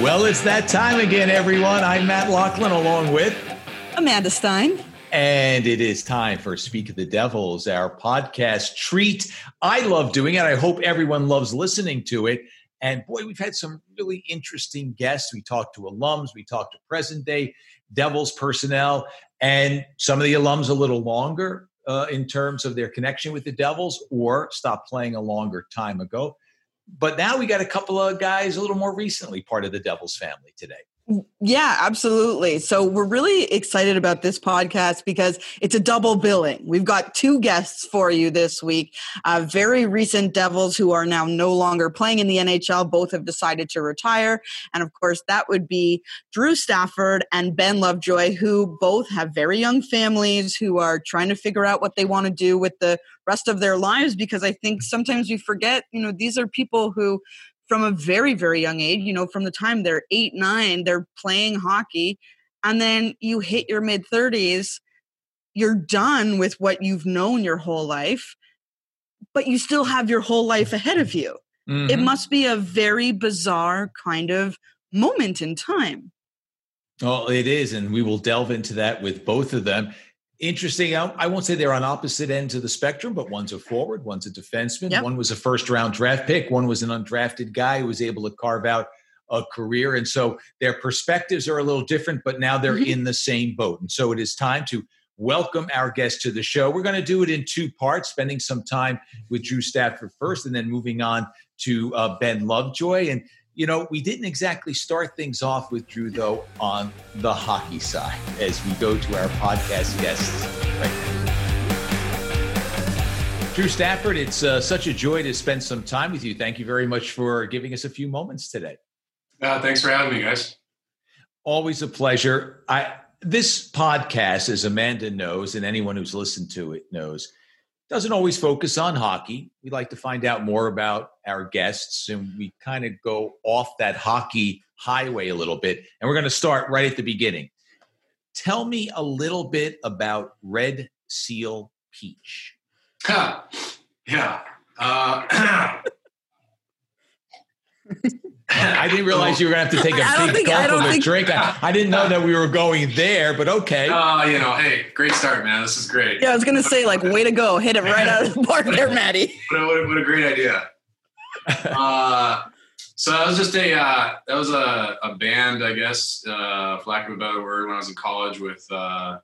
Well, it's that time again, everyone. I'm Matt Loughlin along with Amanda Stein. And it is time for Speak of the Devils, our podcast treat. I love doing it. I hope everyone loves listening to it. And boy, we've had some really interesting guests. We talked to alums, we talked to present day Devils personnel, and some of the alums a little longer uh, in terms of their connection with the Devils or stopped playing a longer time ago. But now we got a couple of guys a little more recently part of the Devils family today. Yeah, absolutely. So we're really excited about this podcast because it's a double billing. We've got two guests for you this week. Uh, very recent Devils who are now no longer playing in the NHL. Both have decided to retire. And of course, that would be Drew Stafford and Ben Lovejoy, who both have very young families who are trying to figure out what they want to do with the rest of their lives because I think sometimes we forget, you know, these are people who from a very very young age you know from the time they're 8 9 they're playing hockey and then you hit your mid 30s you're done with what you've known your whole life but you still have your whole life ahead of you. Mm-hmm. it must be a very bizarre kind of moment in time. Well it is and we will delve into that with both of them interesting. I won't say they're on opposite ends of the spectrum, but one's a forward, one's a defenseman. Yep. One was a first round draft pick, one was an undrafted guy who was able to carve out a career. And so their perspectives are a little different, but now they're mm-hmm. in the same boat. And so it is time to welcome our guest to the show. We're going to do it in two parts, spending some time with Drew Stafford first, and then moving on to uh, Ben Lovejoy. And you know, we didn't exactly start things off with Drew, though, on the hockey side as we go to our podcast guests right Drew Stafford, it's uh, such a joy to spend some time with you. Thank you very much for giving us a few moments today. Uh, thanks for having me, guys. Always a pleasure. I this podcast, as Amanda knows, and anyone who's listened to it knows, doesn't always focus on hockey. We like to find out more about our guests and we kind of go off that hockey highway a little bit. And we're going to start right at the beginning. Tell me a little bit about Red Seal Peach. yeah. Uh, I didn't realize you were going to have to take a big think, gulp of a think, drink. I, I, didn't know that we were going there, but okay. Oh, uh, you know, hey, great start, man. This is great. Yeah, I was going to say, like, way to go. Hit it right out of the park there, Maddie. What a, what a, what a great idea. Uh, so that was just a, uh, that was a, a band, I guess, uh, for lack of a better word, when I was in college with uh,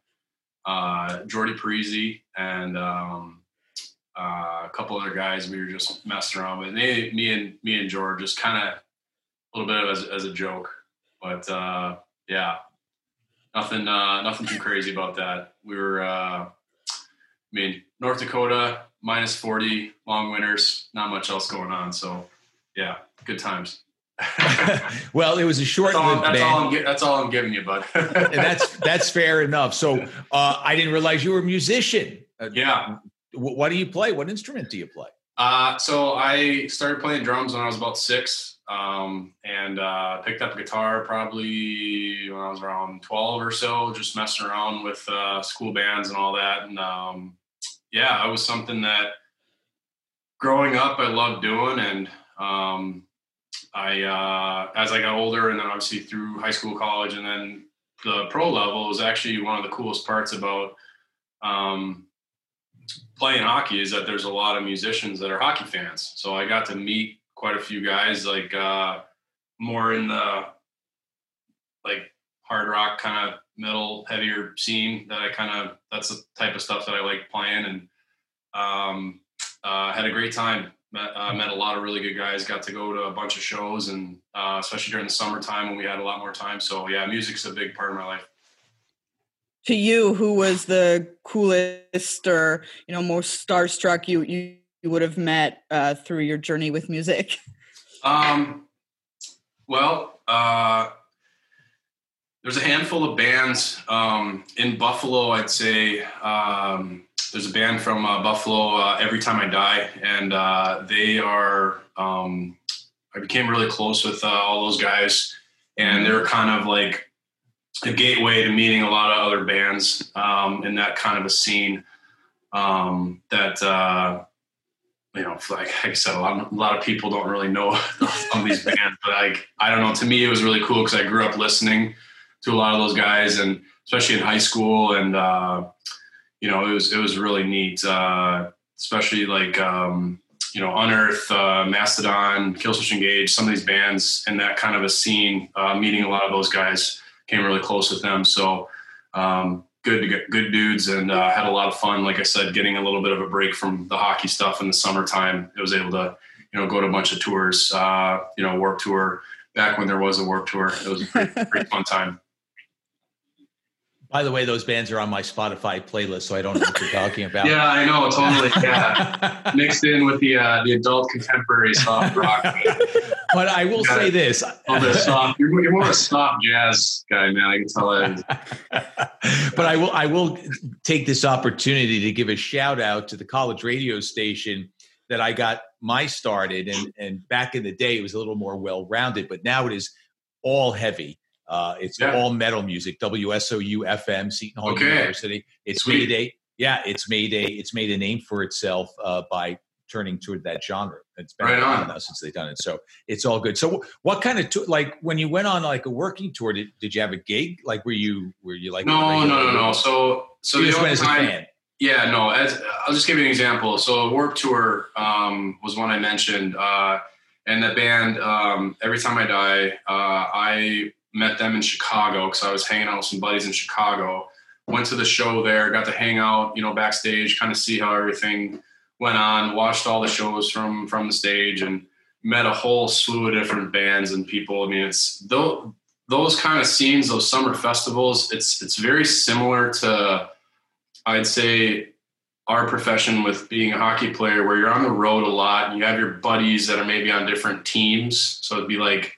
uh, Jordy Parise and um, uh, a couple other guys we were just messing around with. And they, me and me and George just kind of a little bit as, as a joke, but uh, yeah, nothing uh, nothing too crazy about that. We were, uh, I mean, North Dakota minus forty, long winters, not much else going on. So yeah, good times. well, it was a short that's all, that's all, I'm, that's all I'm giving you, bud. And that's that's fair enough. So uh, I didn't realize you were a musician. Uh, yeah. What do you play? What instrument do you play? Uh, so I started playing drums when I was about six, um, and uh, picked up guitar probably when I was around twelve or so, just messing around with uh, school bands and all that. And um, yeah, it was something that growing up I loved doing, and um, I uh, as I got older, and then obviously through high school, college, and then the pro level was actually one of the coolest parts about um, playing hockey is that there's a lot of musicians that are hockey fans. So I got to meet quite a few guys like uh, more in the like hard rock kind of metal heavier scene that I kind of that's the type of stuff that I like playing and um, uh, had a great time. Met, uh, met a lot of really good guys. Got to go to a bunch of shows and uh, especially during the summertime when we had a lot more time. So yeah, music's a big part of my life to you who was the coolest or you know most starstruck you you, you would have met uh, through your journey with music? Um well uh there's a handful of bands um, in buffalo i'd say um, there's a band from uh, buffalo uh, every time i die and uh, they are um, i became really close with uh, all those guys and they're kind of like a gateway to meeting a lot of other bands um, in that kind of a scene um, that uh, you know, like, I said, a lot, a lot of people don't really know some of these bands, but like, I don't know. To me, it was really cool because I grew up listening to a lot of those guys, and especially in high school, and uh, you know, it was it was really neat. Uh, especially like um, you know, Unearth, uh, Mastodon, Killswitch Engage, some of these bands in that kind of a scene. Uh, meeting a lot of those guys, came really close with them. So um, good good dudes and uh, had a lot of fun. Like I said, getting a little bit of a break from the hockey stuff in the summertime. I was able to you know go to a bunch of tours. Uh, you know, Warped Tour back when there was a Warped Tour. It was a pretty, pretty fun time. By the way, those bands are on my Spotify playlist, so I don't know what you're talking about. yeah, I know, totally. Yeah, mixed in with the uh, the adult contemporary soft rock. But I will say this: soft. You're, you're, more a soft jazz guy, man. I can tell that. but I will I will take this opportunity to give a shout out to the college radio station that I got my started, and and back in the day it was a little more well rounded, but now it is all heavy. Uh, it's yeah. all metal music. WSOU FM, Seton Hall okay. University. It's Sweet. made a yeah, it's made a it's made a name for itself uh, by turning toward that genre. It's been right on now since they've done it, so it's all good. So, what kind of? Like when you went on like a working tour, did, did you have a gig? Like were you were you like no no no no? So so you the only time, yeah no. As, I'll just give you an example. So a Warped Tour um, was one I mentioned, uh, and the band um, Every Time I Die. Uh, I met them in Chicago because I was hanging out with some buddies in Chicago. Went to the show there, got to hang out, you know, backstage, kind of see how everything went on. Watched all the shows from from the stage, and met a whole slew of different bands and people. I mean, it's those those kind of scenes, those summer festivals. It's it's very similar to, I'd say, our profession with being a hockey player, where you're on the road a lot and you have your buddies that are maybe on different teams. So it'd be like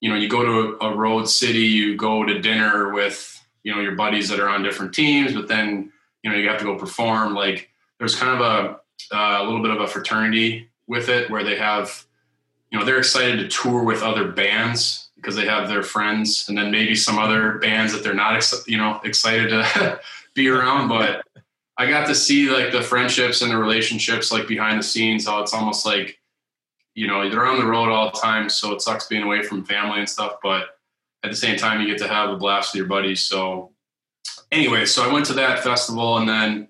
you know, you go to a, a road city, you go to dinner with, you know, your buddies that are on different teams, but then, you know, you have to go perform. Like there's kind of a, uh, a little bit of a fraternity with it where they have, you know, they're excited to tour with other bands because they have their friends and then maybe some other bands that they're not, ex- you know, excited to be around. But I got to see like the friendships and the relationships like behind the scenes, how it's almost like, you know, they're on the road all the time, so it sucks being away from family and stuff. But at the same time, you get to have a blast with your buddies. So, anyway, so I went to that festival and then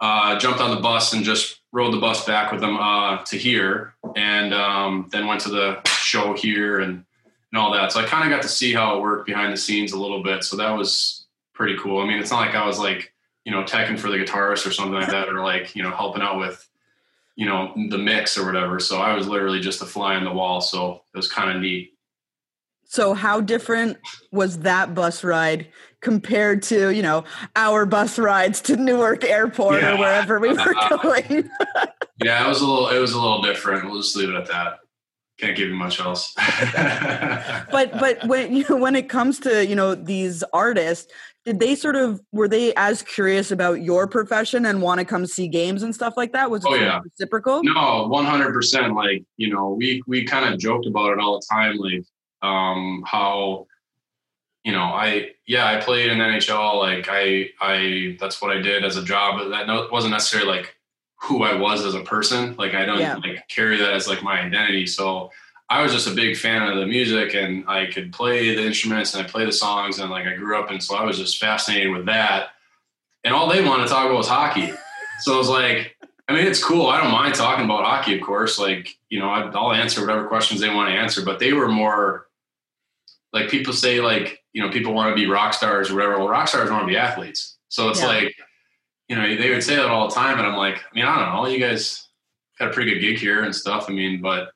uh, jumped on the bus and just rode the bus back with them uh, to here, and um, then went to the show here and and all that. So I kind of got to see how it worked behind the scenes a little bit. So that was pretty cool. I mean, it's not like I was like you know teching for the guitarist or something like that, or like you know helping out with you know the mix or whatever so i was literally just a fly on the wall so it was kind of neat so how different was that bus ride compared to you know our bus rides to newark airport yeah. or wherever we were going yeah it was a little it was a little different we'll just leave it at that can't give you much else but but when you know, when it comes to you know these artists did they sort of were they as curious about your profession and want to come see games and stuff like that? Was it oh, yeah. reciprocal? No, one hundred percent. Like you know, we we kind of joked about it all the time, like um, how you know I yeah I played in NHL. Like I I that's what I did as a job, but that wasn't necessarily like who I was as a person. Like I don't yeah. like carry that as like my identity. So I was just a big fan of the music and I could play the instruments and I play the songs and like I grew up and so I was just fascinated with that. And all they wanted to talk about was hockey. So I was like, I mean, it's cool. I don't mind talking about hockey, of course. Like, you know, I'll answer whatever questions they want to answer, but they were more like people say, like, you know, people want to be rock stars or whatever. Well, rock stars want to be athletes. So it's yeah. like, you know, they would say that all the time. And I'm like, I mean, I don't know. You guys got a pretty good gig here and stuff. I mean, but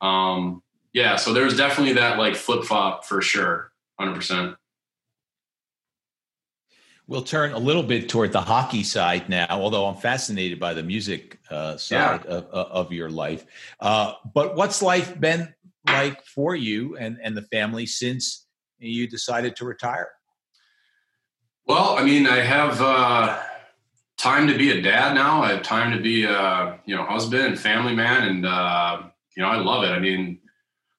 um, yeah, so there's definitely that like flip flop for sure, hundred percent. We'll turn a little bit toward the hockey side now, although I'm fascinated by the music uh, side yeah. of, of, your life. Uh, but what's life been like for you and, and the family since you decided to retire? Well, I mean, I have uh, time to be a dad now. I have time to be a you know husband and family man, and uh, you know, I love it. I mean,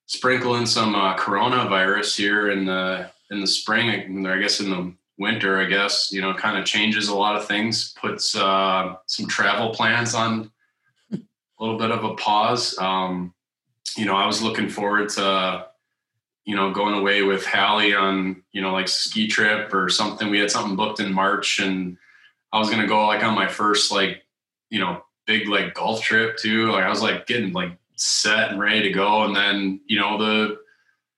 sprinkle in some uh, coronavirus here in the in the spring, I guess in the winter, I guess you know, kind of changes a lot of things. Puts uh, some travel plans on a little bit of a pause. Um, you know, I was looking forward to, you know, going away with Hallie on, you know, like ski trip or something. We had something booked in March and I was going to go like on my first, like, you know, big like golf trip too. Like I was like getting like set and ready to go. And then, you know, the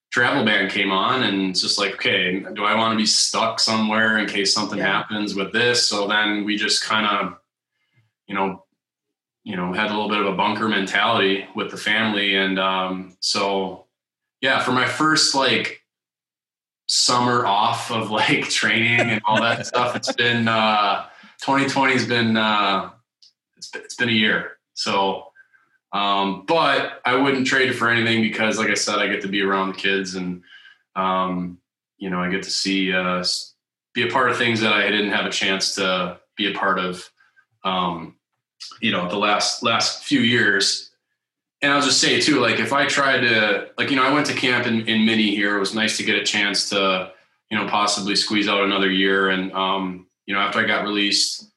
travel ban came on and it's just like, okay, do I want to be stuck somewhere in case something yeah. happens with this? So then we just kind of, you know, you know, had a little bit of a bunker mentality with the family. And um, so, yeah, for my first like summer off of like training and all that stuff, it's been, uh, 2020 has been, uh, it's, it's been a year. So, um, but I wouldn't trade it for anything because, like I said, I get to be around the kids and, um, you know, I get to see, uh, be a part of things that I didn't have a chance to be a part of, um, you know, the last, last few years. And I'll just say too, like, if I tried to, like, you know, I went to camp in, in mini here. It was nice to get a chance to, you know, possibly squeeze out another year. And, um, you know, after I got released,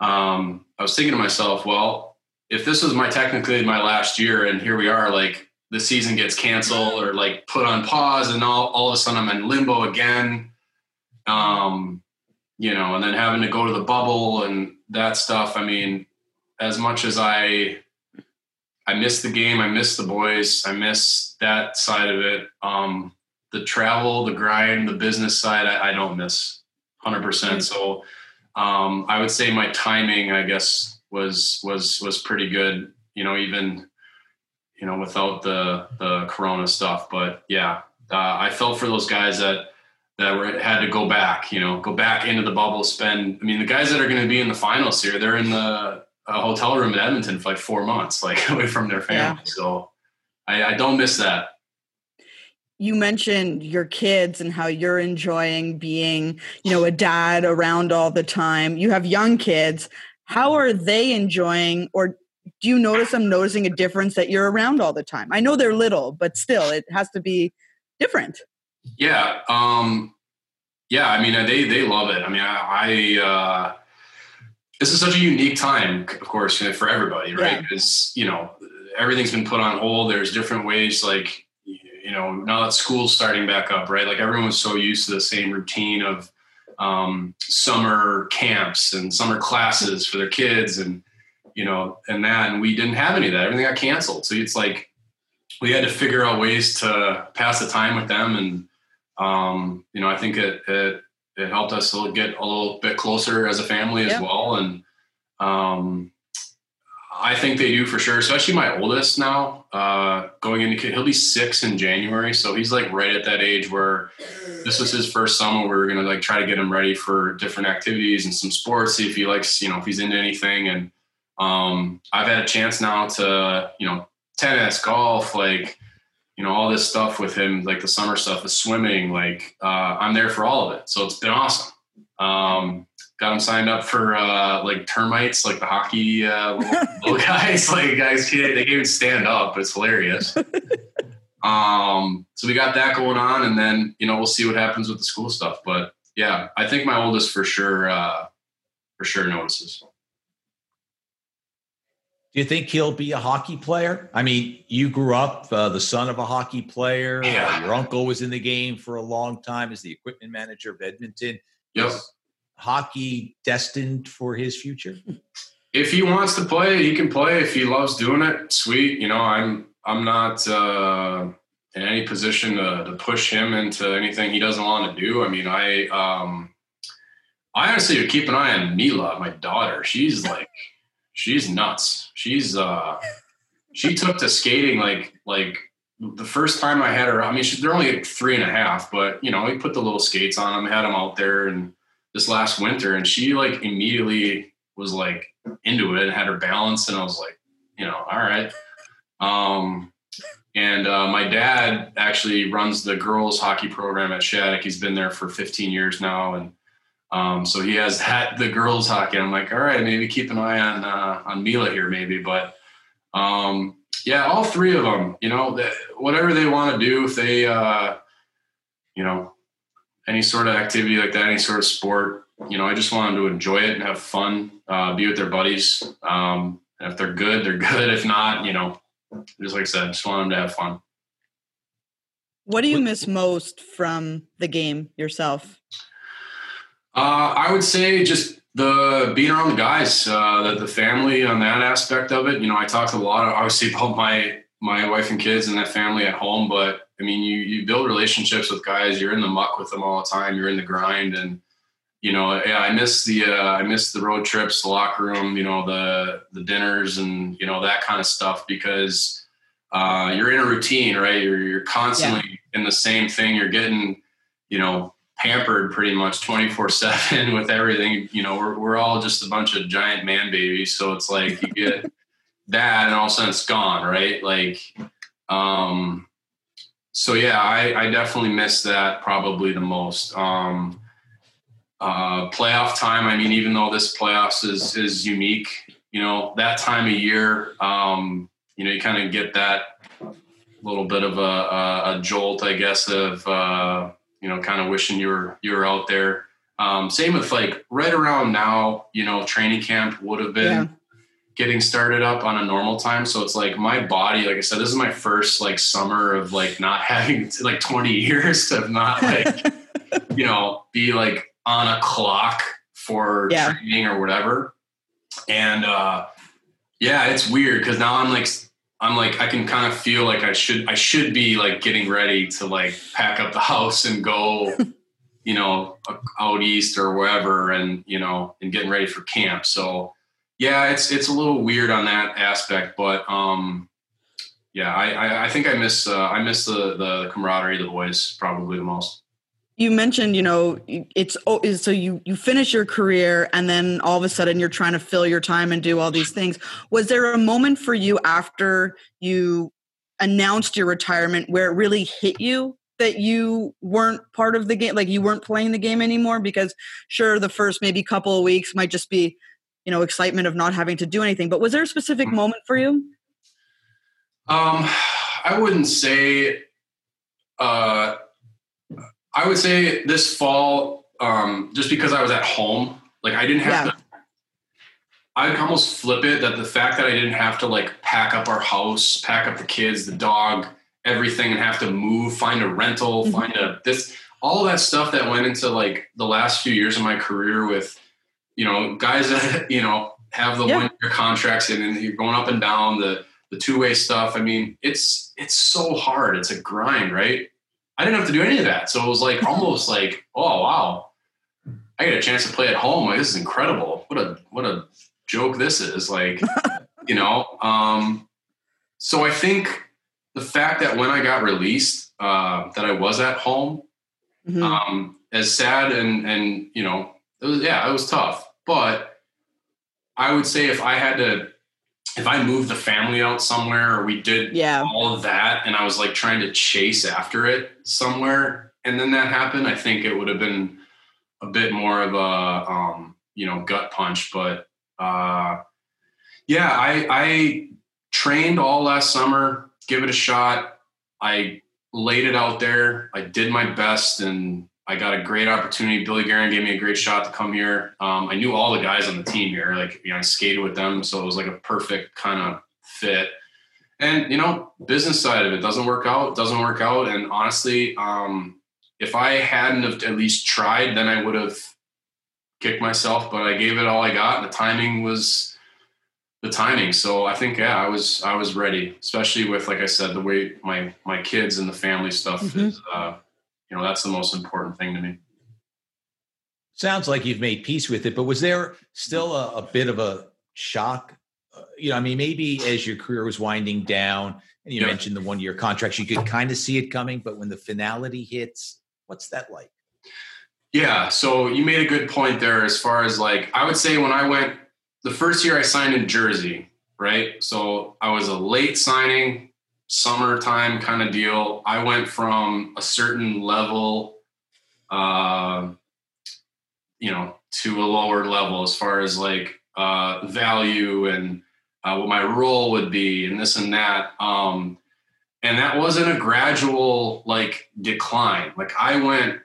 um, I was thinking to myself, well, if this was my technically my last year and here we are like the season gets canceled or like put on pause and all, all of a sudden I'm in limbo again. Um, you know, and then having to go to the bubble and that stuff. I mean, as much as I I miss the game, I miss the boys, I miss that side of it. Um, the travel, the grind, the business side, I, I don't miss 100%. So um, I would say my timing, I guess, was was was pretty good. You know, even you know without the the Corona stuff. But yeah, uh, I felt for those guys that that were had to go back. You know, go back into the bubble. Spend. I mean, the guys that are going to be in the finals here, they're in the hotel room in Edmonton for like four months, like away from their family. Yeah. So I, I don't miss that. You mentioned your kids and how you're enjoying being you know a dad around all the time. You have young kids. How are they enjoying or do you notice them noticing a difference that you're around all the time? I know they're little but still it has to be different. Yeah um yeah i mean they they love it. I mean i, I uh this is such a unique time of course for everybody right? Because yeah. you know everything's been put on hold. There's different ways like you know now that school's starting back up right? Like everyone was so used to the same routine of um, summer camps and summer classes for their kids and you know and that and we didn't have any of that. Everything got canceled. So it's like we had to figure out ways to pass the time with them and um, you know i think it, it it helped us get a little bit closer as a family as well and um, I think they do for sure, especially my oldest now. Uh, going into he'll be six in January, so he's like right at that age where this was his first summer. We were gonna like try to get him ready for different activities and some sports, see if he likes, you know, if he's into anything. And um, I've had a chance now to, you know, tennis, golf, like, you know, all this stuff with him, like the summer stuff, the swimming. Like, uh, I'm there for all of it, so it's been awesome. Um, got him signed up for uh, like termites, like the hockey uh, little, little, guys. Like guys, they can't even stand up. It's hilarious. um, so we got that going on, and then you know we'll see what happens with the school stuff. But yeah, I think my oldest for sure, uh, for sure notices. Do you think he'll be a hockey player? I mean, you grew up uh, the son of a hockey player. Yeah. Uh, your uncle was in the game for a long time as the equipment manager of Edmonton. Yep hockey destined for his future? If he wants to play, he can play. If he loves doing it, sweet. You know, I'm I'm not uh, in any position to, to push him into anything he doesn't want to do. I mean, I um, I honestly would keep an eye on Mila, my daughter. She's like, she's nuts. She's uh, she took to skating like like the first time I had her. I mean, she, they're only like three and a half, but you know, we put the little skates on them, had them out there, and this last winter and she like immediately was like into it had her balance and I was like, you know, all right. Um, and uh, my dad actually runs the girls hockey program at Shattuck. He's been there for 15 years now. And um, so he has that, the girls hockey. I'm like, all right, maybe keep an eye on, uh, on Mila here maybe. But um, yeah, all three of them, you know, whatever they want to do, if they, uh, you know, any sort of activity like that, any sort of sport, you know, I just want them to enjoy it and have fun, uh, be with their buddies. Um, And if they're good, they're good. If not, you know, just like I said, just want them to have fun. What do you miss most from the game yourself? Uh, I would say just the being around the guys, uh, the, the family on that aspect of it. You know, I talked a lot, obviously, about my my wife and kids and that family at home, but I mean, you you build relationships with guys. You're in the muck with them all the time. You're in the grind, and you know, yeah, I miss the uh, I miss the road trips, the locker room, you know, the the dinners, and you know that kind of stuff because uh, you're in a routine, right? You're you're constantly yeah. in the same thing. You're getting, you know, pampered pretty much 24 seven with everything. You know, we're we're all just a bunch of giant man babies, so it's like you get that, and all of a sudden it's gone, right? Like, um, so yeah, I, I definitely miss that probably the most. Um, uh, playoff time. I mean, even though this playoffs is is unique, you know, that time of year, um, you know, you kind of get that little bit of a, a, a jolt, I guess, of uh, you know, kind of wishing you were you were out there. Um, same with like right around now, you know, training camp would have been. Yeah getting started up on a normal time. So it's like my body, like I said, this is my first like summer of like not having like 20 years of not like, you know, be like on a clock for yeah. training or whatever. And uh yeah, it's weird because now I'm like I'm like I can kind of feel like I should I should be like getting ready to like pack up the house and go you know out east or wherever and you know and getting ready for camp. So yeah, it's it's a little weird on that aspect, but um, yeah, I, I, I think I miss uh, I miss the the camaraderie of the boys probably the most. You mentioned, you know, it's oh, so you you finish your career and then all of a sudden you're trying to fill your time and do all these things. Was there a moment for you after you announced your retirement where it really hit you that you weren't part of the game, like you weren't playing the game anymore? Because sure, the first maybe couple of weeks might just be you know excitement of not having to do anything but was there a specific mm. moment for you um i wouldn't say uh i would say this fall um just because i was at home like i didn't have yeah. to i'd almost flip it that the fact that i didn't have to like pack up our house pack up the kids the dog everything and have to move find a rental mm-hmm. find a this all that stuff that went into like the last few years of my career with you know, guys that, you know, have the yeah. one year contracts and, and you're going up and down the, the two way stuff. I mean, it's, it's so hard. It's a grind, right? I didn't have to do any of that. So it was like almost like, oh, wow, I get a chance to play at home. Like, this is incredible. What a, what a joke this is like, you know? Um, so I think the fact that when I got released, uh, that I was at home, mm-hmm. um, as sad and, and, you know, it was, yeah, it was tough. But I would say if I had to, if I moved the family out somewhere or we did yeah. all of that and I was like trying to chase after it somewhere and then that happened, I think it would have been a bit more of a, um, you know, gut punch. But uh, yeah, I, I trained all last summer, give it a shot. I laid it out there. I did my best and I got a great opportunity. Billy Guerin gave me a great shot to come here. Um, I knew all the guys on the team here. Like, you know, I skated with them. So it was like a perfect kind of fit. And, you know, business side of it doesn't work out, doesn't work out. And honestly, um, if I hadn't have at least tried, then I would have kicked myself, but I gave it all I got. And the timing was the timing. So I think, yeah, I was, I was ready, especially with, like I said, the way my, my kids and the family stuff mm-hmm. is, uh, you know that's the most important thing to me. Sounds like you've made peace with it but was there still a, a bit of a shock? Uh, you know i mean maybe as your career was winding down and you yeah. mentioned the one year contracts you could kind of see it coming but when the finality hits what's that like? Yeah so you made a good point there as far as like i would say when i went the first year i signed in jersey right? So i was a late signing summertime kind of deal. I went from a certain level, uh, you know, to a lower level as far as like uh, value and uh, what my role would be and this and that. Um, and that wasn't a gradual like decline. Like I went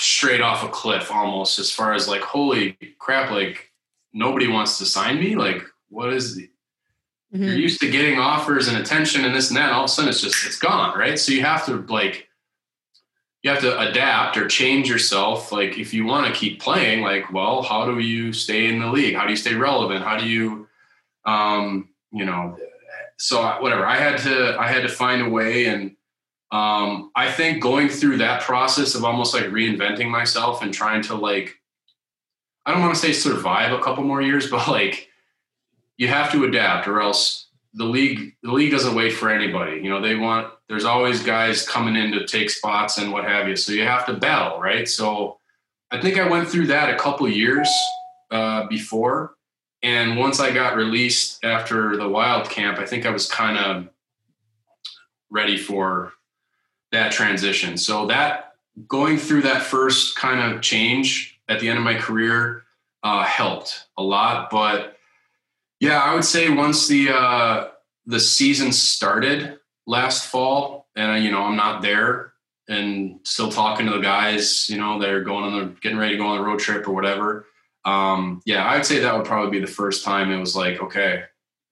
straight off a cliff almost as far as like, holy crap, like nobody wants to sign me. Like, what is mm-hmm. you're used to getting offers and attention and this and that. And all of a sudden it's just, it's gone. Right. So you have to like, you have to adapt or change yourself. Like if you want to keep playing, like, well, how do you stay in the league? How do you stay relevant? How do you, um, you know, so whatever. I had to, I had to find a way, and um, I think going through that process of almost like reinventing myself and trying to like, I don't want to say survive a couple more years, but like, you have to adapt, or else the league, the league doesn't wait for anybody. You know, they want there's always guys coming in to take spots and what have you. So you have to battle, right? So I think I went through that a couple years uh, before. And once I got released after the wild camp, I think I was kind of ready for that transition. So that going through that first kind of change at the end of my career uh, helped a lot. But yeah, I would say once the uh, the season started, last fall, and you know I'm not there, and still talking to the guys. You know they're going on the getting ready to go on the road trip or whatever. Um, yeah, I'd say that would probably be the first time it was like, okay,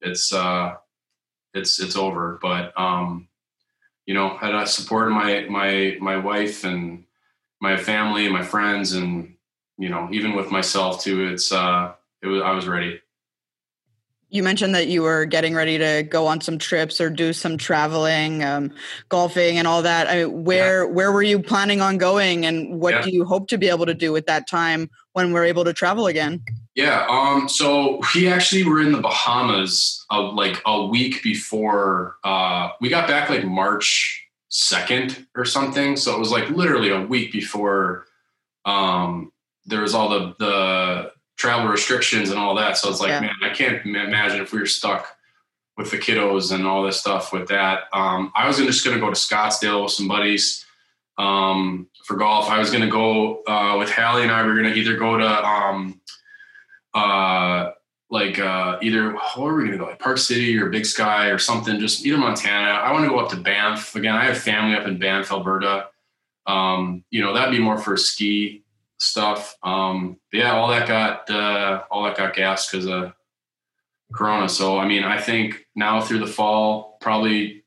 it's uh, it's it's over. But um, you know, had I supported my my my wife and my family and my friends, and you know, even with myself too, it's uh, it was I was ready you mentioned that you were getting ready to go on some trips or do some traveling, um, golfing, and all that. I mean, where yeah. where were you planning on going, and what yeah. do you hope to be able to do at that time when we're able to travel again? Yeah, um, so we actually were in the Bahamas uh, like a week before uh, we got back, like March second or something. So it was like literally a week before um, there was all the the travel restrictions and all that. So it's like, yeah. man, I can't imagine if we were stuck with the kiddos and all this stuff with that. Um, I was just going to go to Scottsdale with some buddies um, for golf. I was going to go uh, with Hallie and I. We were going to either go to um, uh, like uh, either where are we going to go? Like Park City or Big Sky or something. Just either Montana. I want to go up to Banff again. I have family up in Banff, Alberta. Um, you know, that'd be more for a ski stuff. Um, yeah, all that got uh, all that got gas because of Corona. So I mean, I think now through the fall, probably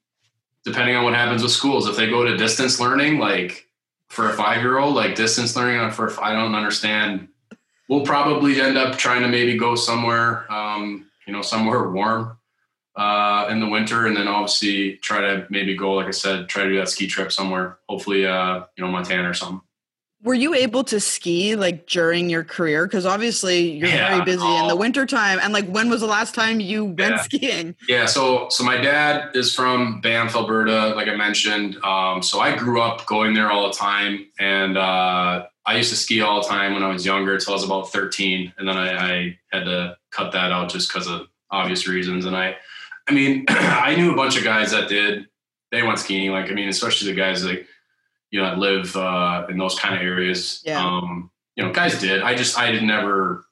depending on what happens with schools, if they go to distance learning, like for a five year old, like distance learning for I don't understand. We'll probably end up trying to maybe go somewhere, um, you know, somewhere warm uh, in the winter, and then obviously try to maybe go, like I said, try to do that ski trip somewhere. Hopefully, uh, you know, Montana or something. Were you able to ski like during your career? Because obviously you're yeah. very busy in the oh. wintertime. And like when was the last time you went skiing? Yeah, so so my dad is from Banff, Alberta, like I mentioned. Um, so I grew up going there all the time. And uh, I used to ski all the time when I was younger until I was about 13. And then I, I had to cut that out just because of obvious reasons. And I I mean, I knew a bunch of guys that did. They went skiing. Like, I mean, especially the guys like you know, I live uh, in those kind of areas. Yeah. Um, you know, guys did. I just I did never.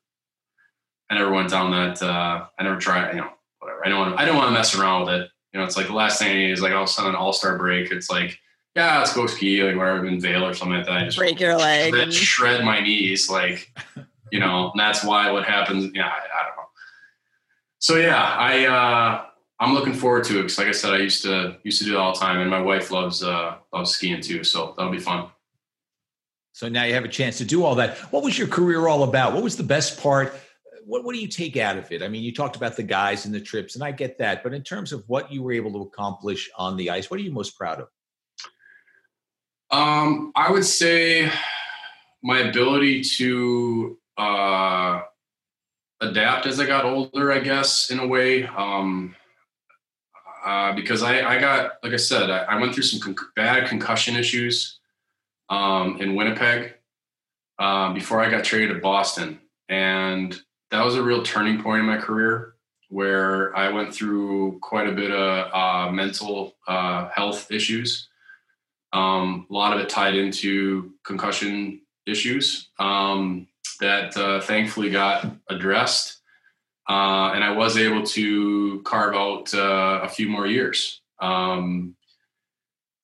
I never went down that. Uh, I never tried. You know, whatever. I don't want. I don't want to mess around with it. You know, it's like the last thing I need is like all of a sudden an all star break. It's like, yeah, let's go ski like wherever in Vail or something like that. I just break your leg, shred, shred my knees, like you know. And that's why what happens. Yeah, I, I don't know. So yeah, I. uh I'm looking forward to it because, like I said, I used to used to do it all the time, and my wife loves uh, loves skiing too. So that'll be fun. So now you have a chance to do all that. What was your career all about? What was the best part? What what do you take out of it? I mean, you talked about the guys and the trips, and I get that. But in terms of what you were able to accomplish on the ice, what are you most proud of? Um, I would say my ability to uh, adapt as I got older. I guess in a way. Um, uh, because I, I got, like I said, I, I went through some con- bad concussion issues um, in Winnipeg um, before I got traded to Boston. And that was a real turning point in my career where I went through quite a bit of uh, mental uh, health issues. Um, a lot of it tied into concussion issues um, that uh, thankfully got addressed uh, and I was able to carve out uh, a few more years. Um,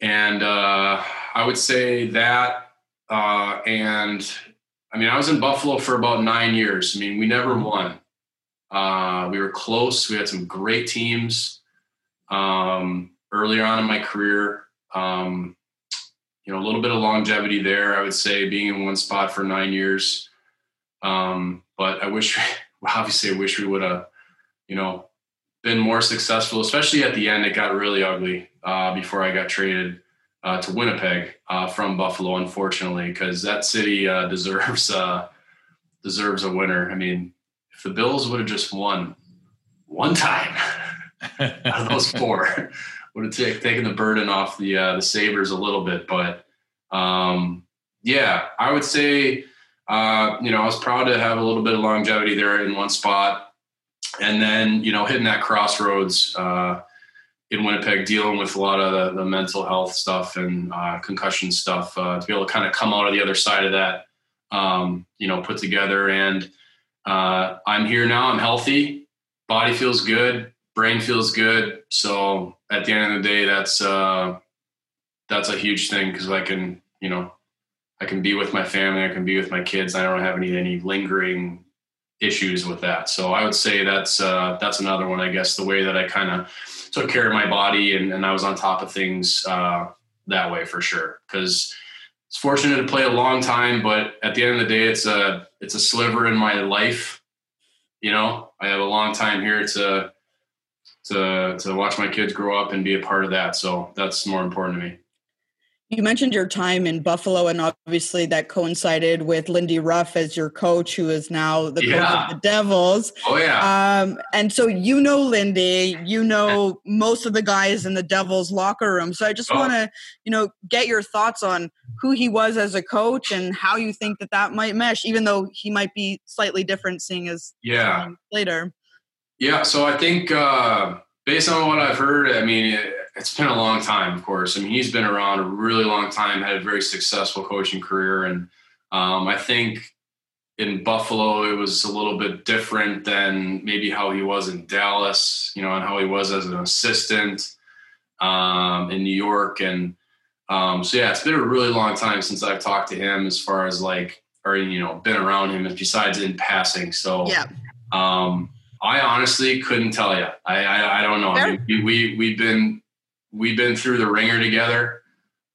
and uh, I would say that, uh, and I mean, I was in Buffalo for about nine years. I mean, we never mm-hmm. won, Uh, we were close. We had some great teams um, earlier on in my career. Um, you know, a little bit of longevity there. I would say being in one spot for nine years. Um, but I wish, obviously, I wish we would have, you know, been more successful. Especially at the end, it got really ugly uh, before I got traded uh, to Winnipeg uh, from Buffalo, unfortunately, because that city uh, deserves uh, deserves a winner. I mean, if the Bills would have just won one time out of those four, would have t- taken the burden off the uh, the Sabres a little bit. But um, yeah, I would say uh, you know I was proud to have a little bit of longevity there in one spot, and then you know hitting that crossroads in Winnipeg dealing with a lot of the, the mental health stuff and uh, concussion stuff uh, to be able to kind of come out of the other side of that, um, you know, put together. And uh, I'm here now. I'm healthy. Body feels good. Brain feels good. So at the end of the day, that's uh, that's a huge thing because I can, you know, I can be with my family. I can be with my kids. I don't have any any lingering issues with that. So I would say that's uh, that's another one. I guess the way that I kind of took care of my body and, and I was on top of things uh, that way for sure. Because it's fortunate to play a long time, but at the end of the day, it's a it's a sliver in my life. You know, I have a long time here to to to watch my kids grow up and be a part of that. So that's more important to me. You mentioned your time in Buffalo, and obviously that coincided with Lindy Ruff as your coach, who is now the yeah. coach of the Devils. Oh yeah. Um, and so you know Lindy, you know most of the guys in the Devils locker room. So I just oh. want to, you know, get your thoughts on who he was as a coach and how you think that that might mesh, even though he might be slightly different, seeing as yeah later. Yeah. So I think uh, based on what I've heard, I mean. It, it's been a long time, of course. I mean, he's been around a really long time, had a very successful coaching career. And um, I think in Buffalo, it was a little bit different than maybe how he was in Dallas, you know, and how he was as an assistant um, in New York. And um, so, yeah, it's been a really long time since I've talked to him as far as like, or, you know, been around him besides in passing. So, yeah. Um, I honestly couldn't tell you. I I, I don't know. I mean, we, we we've been we've been through the ringer together,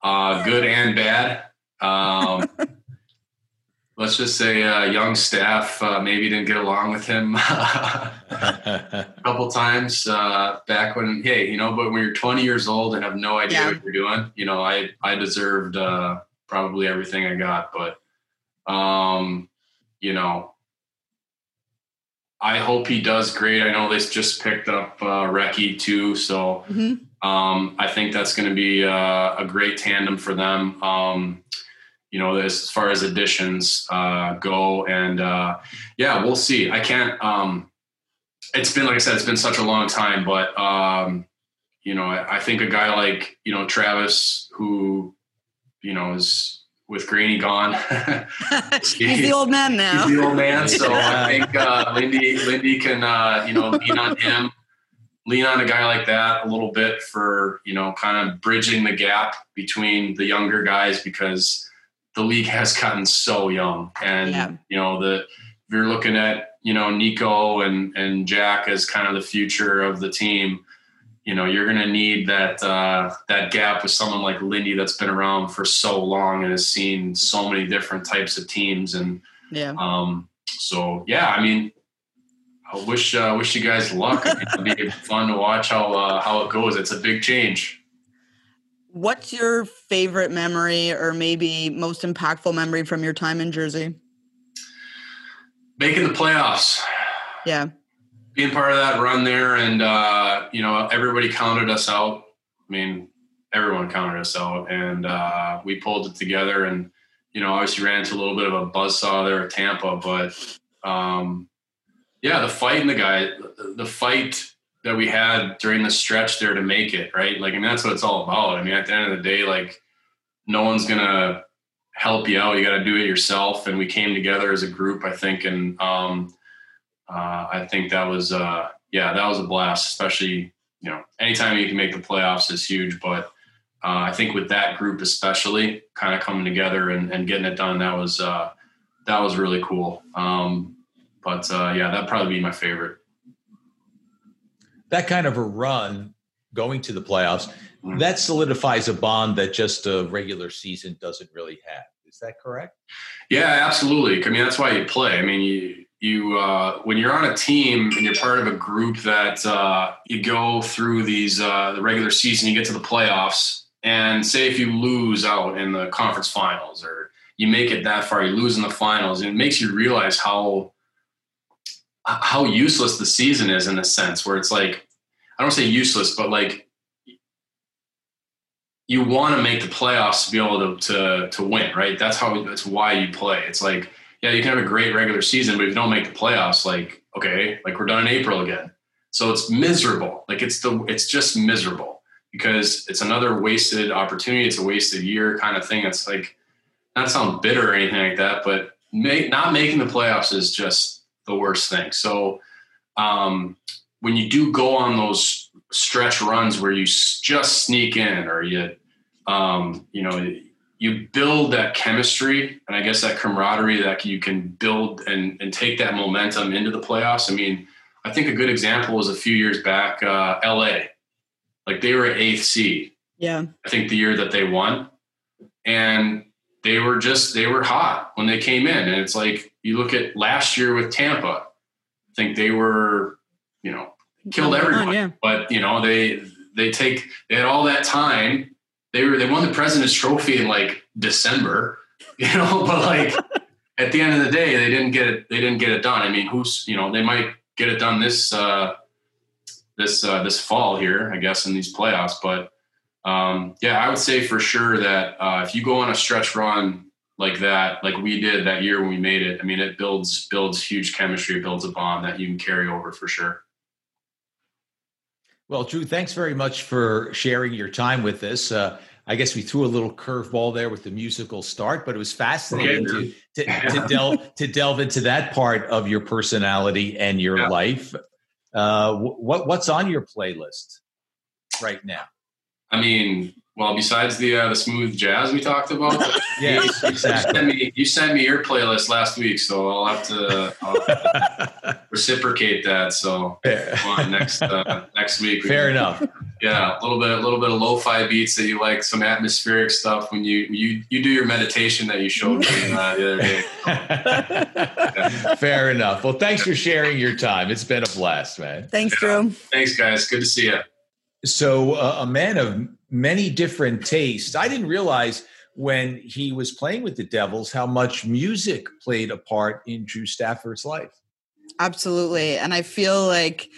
uh, good and bad. Um, let's just say uh, young staff uh, maybe didn't get along with him a couple times uh, back when hey you know but when you're 20 years old and have no idea yeah. what you're doing you know i i deserved uh, probably everything i got but um you know I hope he does great. I know they just picked up uh, Recchi too, so mm-hmm. Um, I think that's going to be uh, a great tandem for them. Um, you know, as far as additions uh, go, and uh, yeah, we'll see. I can't. Um, it's been like I said, it's been such a long time, but um, you know, I, I, think a guy like you know Travis, who you know is with Greenie gone, he's the old man now. He's the old man, so I think uh, Lindy Lindy can uh, you know lean on him lean on a guy like that a little bit for you know kind of bridging the gap between the younger guys because the league has gotten so young and yeah. you know the if you're looking at you know Nico and and Jack as kind of the future of the team you know you're going to need that uh, that gap with someone like Lindy that's been around for so long and has seen so many different types of teams and yeah um so yeah I mean I wish uh, wish you guys luck. It'll be fun to watch how uh, how it goes. It's a big change. What's your favorite memory, or maybe most impactful memory from your time in Jersey? Making the playoffs. Yeah. Being part of that run there, and uh, you know everybody counted us out. I mean, everyone counted us out, and uh, we pulled it together. And you know, obviously ran into a little bit of a buzzsaw there at Tampa, but um, yeah, the fight and the guy, the fight that we had during the stretch there to make it right. Like, I mean, that's what it's all about. I mean, at the end of the day, like, no one's gonna help you out. You got to do it yourself. And we came together as a group, I think, and um, uh, I think that was, uh, yeah, that was a blast. Especially, you know, anytime you can make the playoffs is huge. But uh, I think with that group, especially, kind of coming together and, and getting it done, that was uh, that was really cool. Um, but uh, yeah, that'd probably be my favorite. that kind of a run going to the playoffs, mm-hmm. that solidifies a bond that just a regular season doesn't really have. Is that correct? Yeah, absolutely. I mean, that's why you play. I mean, you you uh, when you're on a team and you're part of a group that uh, you go through these uh, the regular season, you get to the playoffs, and say if you lose out in the conference finals or you make it that far, you lose in the finals, and it makes you realize how how useless the season is in a sense where it's like I don't say useless, but like you want to make the playoffs to be able to, to to win, right? That's how that's why you play. It's like, yeah, you can have a great regular season, but if you don't make the playoffs, like, okay, like we're done in April again. So it's miserable. Like it's the it's just miserable because it's another wasted opportunity. It's a wasted year kind of thing. It's like not sound bitter or anything like that, but make, not making the playoffs is just the worst thing. So um, when you do go on those stretch runs where you just sneak in or you um, you know you build that chemistry and i guess that camaraderie that you can build and, and take that momentum into the playoffs. I mean i think a good example was a few years back uh, la like they were eighth seed. Yeah. I think the year that they won. And they were just they were hot when they came in. And it's like you look at last year with tampa i think they were you know killed everyone. yeah. But you know, they they take they had all that time. They were they won the President's Trophy in like December, you know. But like at the end of the day, they didn't get it. They didn't get it done. I mean, who's you know they might get it done this uh, this uh, this fall here, I guess, in these playoffs. But um, yeah, I would say for sure that uh, if you go on a stretch run like that, like we did that year when we made it, I mean, it builds builds huge chemistry, builds a bond that you can carry over for sure. Well, Drew, thanks very much for sharing your time with us. Uh, I guess we threw a little curveball there with the musical start, but it was fascinating okay, to, to, to, delve to delve into that part of your personality and your yeah. life. Uh, what what's on your playlist right now? I mean, well, besides the uh, the smooth jazz we talked about, yes, you, exactly. You sent, me, you sent me your playlist last week, so I'll have to, I'll have to reciprocate that. So on next uh, next week. Fair enough. Yeah, a little bit, a little bit of lo-fi beats that you like, some atmospheric stuff when you you you do your meditation that you showed me uh, the other day. yeah. Fair enough. Well, thanks for sharing your time. It's been a blast, man. Thanks, yeah. Drew. Thanks, guys. Good to see you. So, uh, a man of many different tastes. I didn't realize when he was playing with the Devils how much music played a part in Drew Stafford's life. Absolutely. And I feel like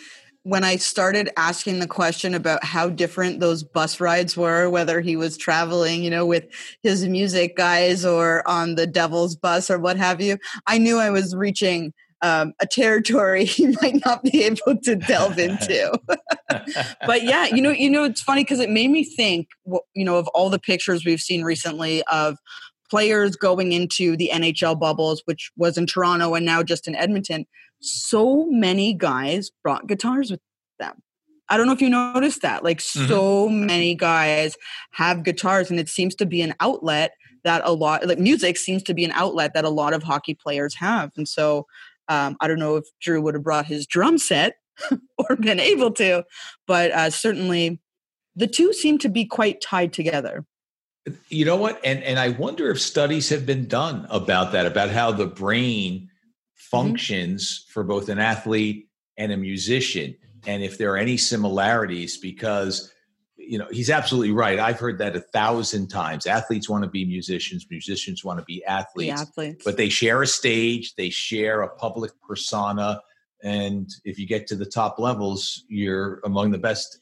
when I started asking the question about how different those bus rides were, whether he was traveling, you know, with his music guys or on the Devil's bus or what have you, I knew I was reaching um, a territory he might not be able to delve into. but yeah, you know, you know, it's funny because it made me think, you know, of all the pictures we've seen recently of players going into the NHL bubbles, which was in Toronto and now just in Edmonton. So many guys brought guitars with them. I don't know if you noticed that. Like, mm-hmm. so many guys have guitars, and it seems to be an outlet that a lot, like music seems to be an outlet that a lot of hockey players have. And so um, I don't know if Drew would have brought his drum set or been able to, but uh, certainly the two seem to be quite tied together. You know what? And and I wonder if studies have been done about that, about how the brain mm-hmm. functions mm-hmm. for both an athlete and a musician, and if there are any similarities, because you know he's absolutely right. I've heard that a thousand times. Athletes want to be musicians musicians want to be athletes, athletes, but they share a stage they share a public persona and if you get to the top levels you're among the best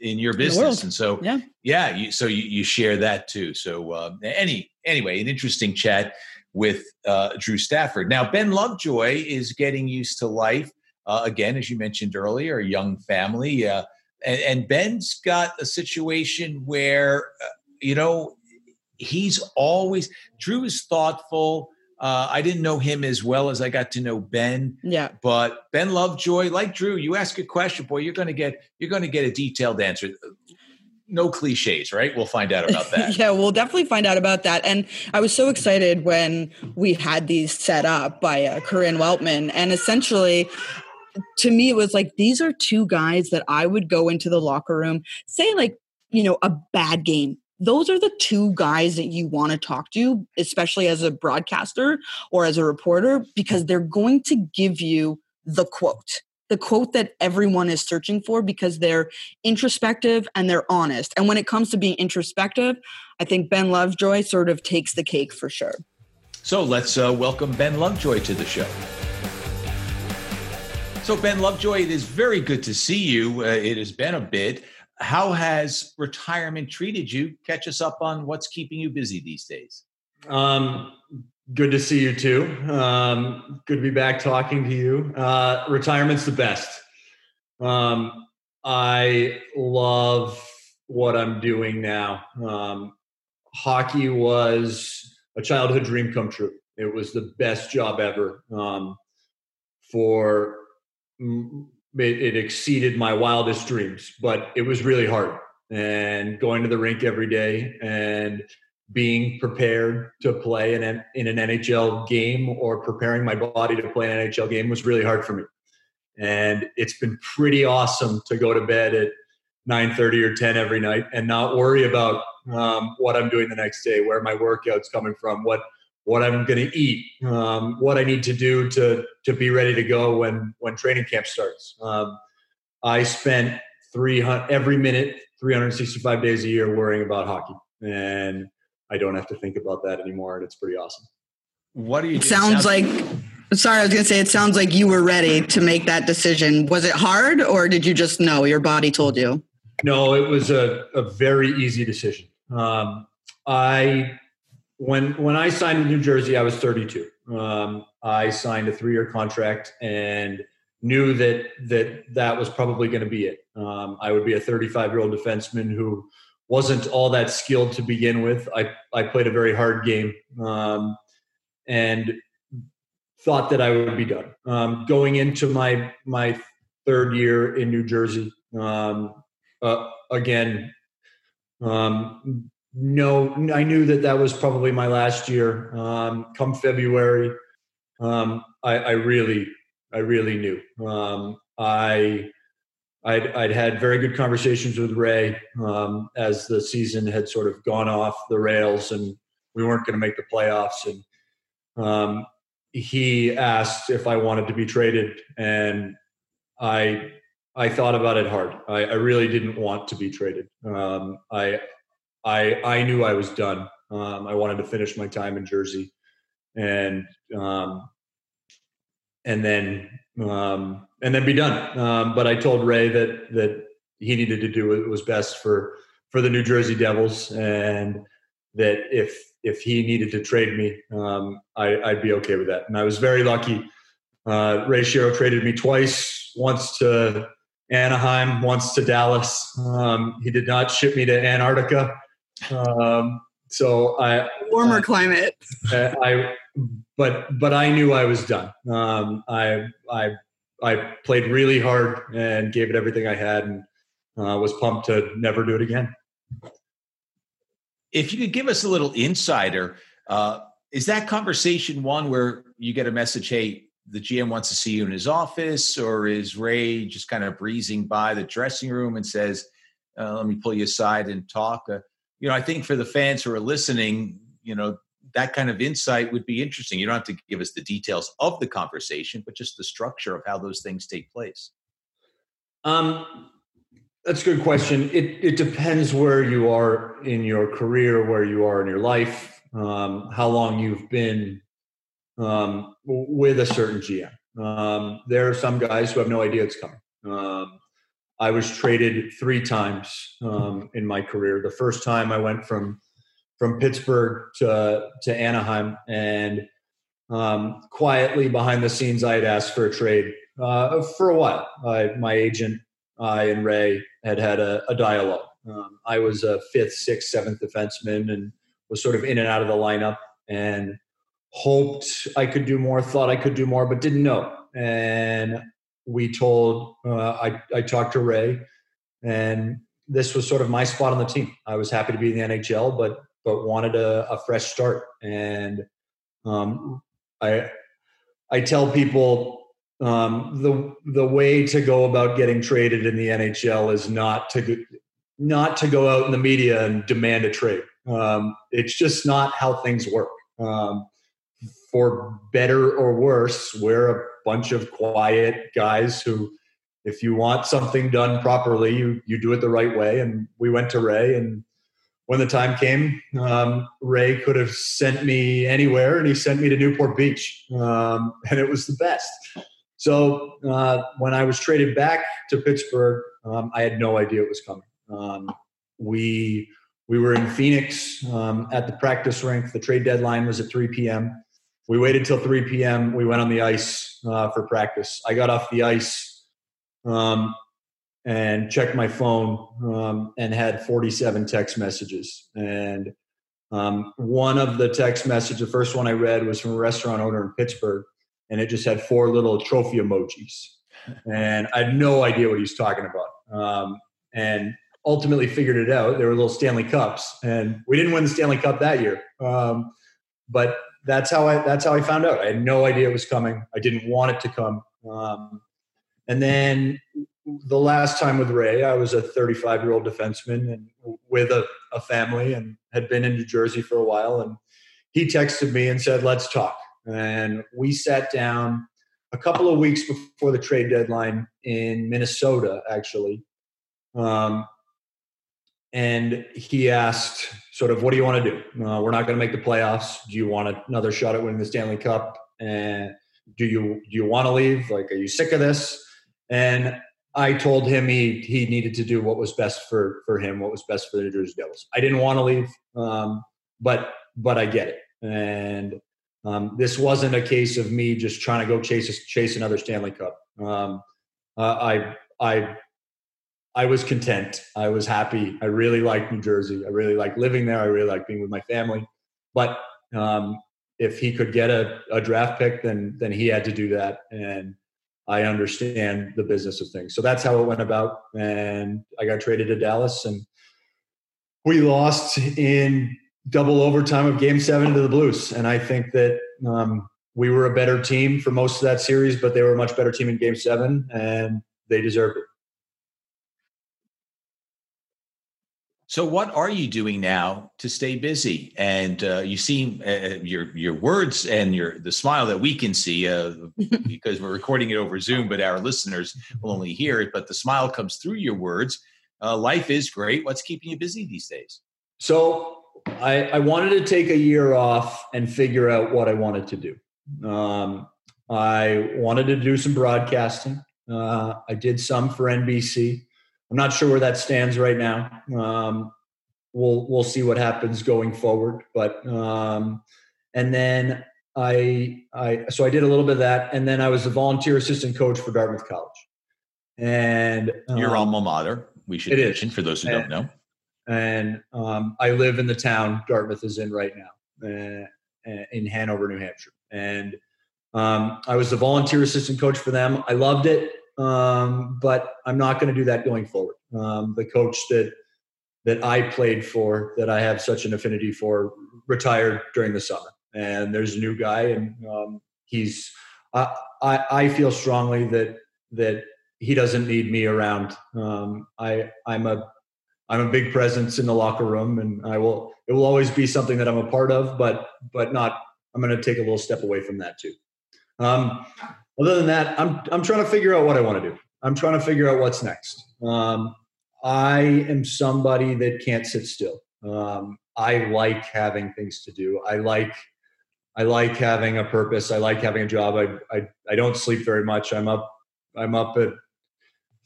in your business. and so yeah. yeah you, so you, you share that too. So uh, any anyway an interesting chat with uh, drew stafford. Now ben lovejoy is getting used to life uh, again as you mentioned earlier a young family uh, and, and Ben's got a situation where, uh, you know, he's always, Drew is thoughtful. Uh, I didn't know him as well as I got to know Ben. Yeah. But Ben Lovejoy, like Drew, you ask a question, boy, you're going to get you're going to get a detailed answer. No cliches, right? We'll find out about that. yeah, we'll definitely find out about that. And I was so excited when we had these set up by uh, Corinne Weltman, and essentially, to me, it was like these are two guys that I would go into the locker room, say like you know a bad game. Those are the two guys that you want to talk to, especially as a broadcaster or as a reporter, because they're going to give you the quote the quote that everyone is searching for because they're introspective and they're honest. And when it comes to being introspective, I think Ben Lovejoy sort of takes the cake for sure. So let's uh, welcome Ben Lovejoy to the show. So, Ben Lovejoy, it is very good to see you. Uh, it has been a bit. How has retirement treated you? Catch us up on what's keeping you busy these days. Um, Good to see you too. Um, good to be back talking to you. Uh, retirement's the best. Um, I love what I'm doing now. Um, hockey was a childhood dream come true. It was the best job ever. Um, for it, it exceeded my wildest dreams, but it was really hard. And going to the rink every day and being prepared to play in an, in an NHL game or preparing my body to play an NHL game was really hard for me. And it's been pretty awesome to go to bed at 9:30 or 10 every night and not worry about um, what I'm doing the next day, where my workout's coming from, what what I'm going to eat, um, what I need to do to to be ready to go when when training camp starts. Um, I spent 300 every minute, 365 days a year worrying about hockey, and I don't have to think about that anymore, and it's pretty awesome. What do you? It sounds like. Sorry, I was going to say it sounds like you were ready to make that decision. Was it hard, or did you just know your body told you? No, it was a, a very easy decision. Um, I when when I signed in New Jersey, I was 32. Um, I signed a three year contract and knew that that that was probably going to be it. Um, I would be a 35 year old defenseman who wasn't all that skilled to begin with. I, I played a very hard game um, and thought that I would be done. Um, going into my my third year in New Jersey, um, uh, again, um, no, I knew that that was probably my last year. Um, come February, um, I, I, really, I really knew. I I'd, I'd had very good conversations with Ray um, as the season had sort of gone off the rails and we weren't going to make the playoffs. And um, he asked if I wanted to be traded, and I I thought about it hard. I, I really didn't want to be traded. Um, I I I knew I was done. Um, I wanted to finish my time in Jersey, and um, and then um, and then be done. Um, but I told Ray that that he needed to do what was best for for the New Jersey Devils, and that if if he needed to trade me, um, I, would be okay with that. And I was very lucky. Uh, Ray Shero traded me twice, once to Anaheim, once to Dallas. Um, he did not ship me to Antarctica. Um, so I warmer uh, climate. I but but I knew I was done. Um, I I I played really hard and gave it everything I had, and uh, was pumped to never do it again. If you could give us a little insider, uh, is that conversation one where you get a message, hey, the GM wants to see you in his office, or is Ray just kind of breezing by the dressing room and says, uh, "Let me pull you aside and talk"? You know, I think for the fans who are listening, you know, that kind of insight would be interesting. You don't have to give us the details of the conversation, but just the structure of how those things take place. Um, that's a good question. It it depends where you are in your career, where you are in your life, um, how long you've been um, with a certain GM. Um, there are some guys who have no idea it's coming. I was traded three times um, in my career. The first time I went from from Pittsburgh to to Anaheim, and um, quietly behind the scenes, I had asked for a trade uh, for a while. I, my agent, I and Ray had had a, a dialogue. Um, I was a fifth, sixth, seventh defenseman, and was sort of in and out of the lineup, and hoped I could do more. Thought I could do more, but didn't know. And we told uh, I I talked to Ray, and this was sort of my spot on the team. I was happy to be in the NHL, but but wanted a, a fresh start. And um, I I tell people um, the the way to go about getting traded in the NHL is not to not to go out in the media and demand a trade. Um, it's just not how things work. Um, for better or worse, we're a bunch of quiet guys who, if you want something done properly, you you do it the right way. And we went to Ray, and when the time came, um, Ray could have sent me anywhere, and he sent me to Newport Beach, um, and it was the best. So uh, when I was traded back to Pittsburgh, um, I had no idea it was coming. Um, we we were in Phoenix um, at the practice rink. The trade deadline was at 3 p.m. We waited till 3 p.m. We went on the ice uh, for practice. I got off the ice um, and checked my phone um, and had 47 text messages. And um, one of the text messages, the first one I read was from a restaurant owner in Pittsburgh, and it just had four little trophy emojis. And I had no idea what he was talking about. Um, and ultimately figured it out. There were little Stanley Cups, and we didn't win the Stanley Cup that year. Um, but that's how I that's how I found out. I had no idea it was coming. I didn't want it to come. Um, and then the last time with Ray, I was a 35 year old defenseman and with a, a family and had been in New Jersey for a while. And he texted me and said, "Let's talk." And we sat down a couple of weeks before the trade deadline in Minnesota, actually. Um, and he asked sort of what do you want to do? Uh, we're not going to make the playoffs. Do you want another shot at winning the stanley cup? And do you do you want to leave? Like are you sick of this? And i told him he he needed to do what was best for for him what was best for the new jersey devils. I didn't want to leave um, but but i get it. And um, this wasn't a case of me just trying to go chase chase another stanley cup. Um, uh, i i I was content. I was happy. I really liked New Jersey. I really liked living there. I really liked being with my family. But um, if he could get a, a draft pick, then then he had to do that. And I understand the business of things. So that's how it went about. And I got traded to Dallas, and we lost in double overtime of Game Seven to the Blues. And I think that um, we were a better team for most of that series, but they were a much better team in Game Seven, and they deserved it. So, what are you doing now to stay busy? And uh, you seem uh, uh, your your words and your the smile that we can see uh, because we're recording it over Zoom, but our listeners will only hear it. But the smile comes through your words. Uh, life is great. What's keeping you busy these days? So, I, I wanted to take a year off and figure out what I wanted to do. Um, I wanted to do some broadcasting. Uh, I did some for NBC. I'm not sure where that stands right now. Um, we'll we'll see what happens going forward. But um, and then I I so I did a little bit of that, and then I was a volunteer assistant coach for Dartmouth College. And um, your alma mater, we should mention is. for those who and, don't know. And um, I live in the town Dartmouth is in right now, uh, in Hanover, New Hampshire. And um, I was a volunteer assistant coach for them. I loved it um, but I'm not going to do that going forward. Um, the coach that that I played for, that I have such an affinity for, retired during the summer, and there's a new guy, and um, he's. I, I, I feel strongly that that he doesn't need me around. Um, I I'm a I'm a big presence in the locker room, and I will. It will always be something that I'm a part of, but but not. I'm going to take a little step away from that too. Um, other than that, I'm I'm trying to figure out what I want to do. I'm trying to figure out what's next. Um, I am somebody that can't sit still. Um, I like having things to do. I like I like having a purpose. I like having a job. I I, I don't sleep very much. I'm up I'm up at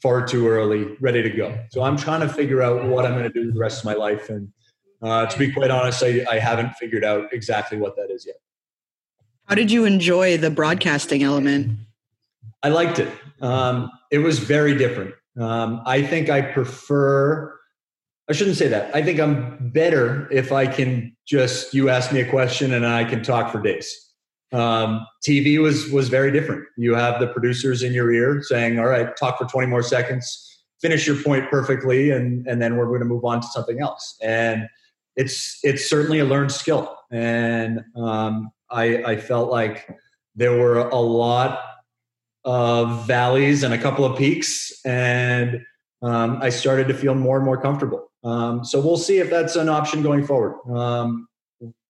far too early, ready to go. So I'm trying to figure out what I'm going to do the rest of my life. And uh, to be quite honest, I, I haven't figured out exactly what that is yet. How did you enjoy the broadcasting element? I liked it. Um, it was very different. Um, I think I prefer. I shouldn't say that. I think I'm better if I can just you ask me a question and I can talk for days. Um, TV was was very different. You have the producers in your ear saying, "All right, talk for 20 more seconds, finish your point perfectly, and and then we're going to move on to something else." And it's it's certainly a learned skill, and um, I, I felt like there were a lot of valleys and a couple of peaks, and um, I started to feel more and more comfortable. Um, so we'll see if that's an option going forward. Um,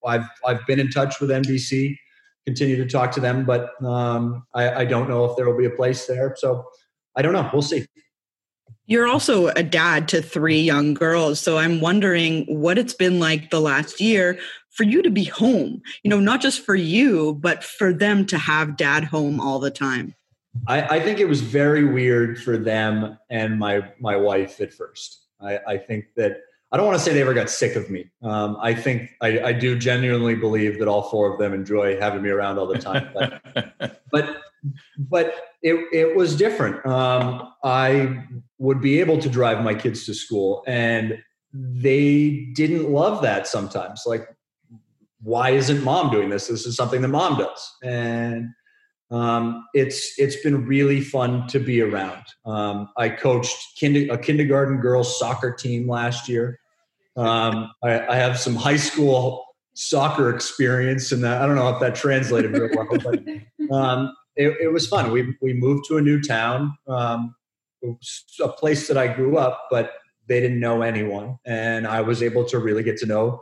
I've I've been in touch with NBC, continue to talk to them, but um, I, I don't know if there will be a place there. So I don't know. We'll see. You're also a dad to three young girls. So I'm wondering what it's been like the last year for you to be home, you know, not just for you, but for them to have dad home all the time. I, I think it was very weird for them and my my wife at first. I, I think that I don't want to say they ever got sick of me. Um, I think I, I, do genuinely believe that all four of them enjoy having me around all the time. But but, but it it was different. Um, I would be able to drive my kids to school, and they didn't love that sometimes. Like, why isn't mom doing this? This is something that mom does, and um, it's it's been really fun to be around. Um, I coached kinder, a kindergarten girls soccer team last year. Um, I, I, have some high school soccer experience, and I don't know if that translated very well, but um, it, it, was fun. We we moved to a new town, um, a place that I grew up, but they didn't know anyone, and I was able to really get to know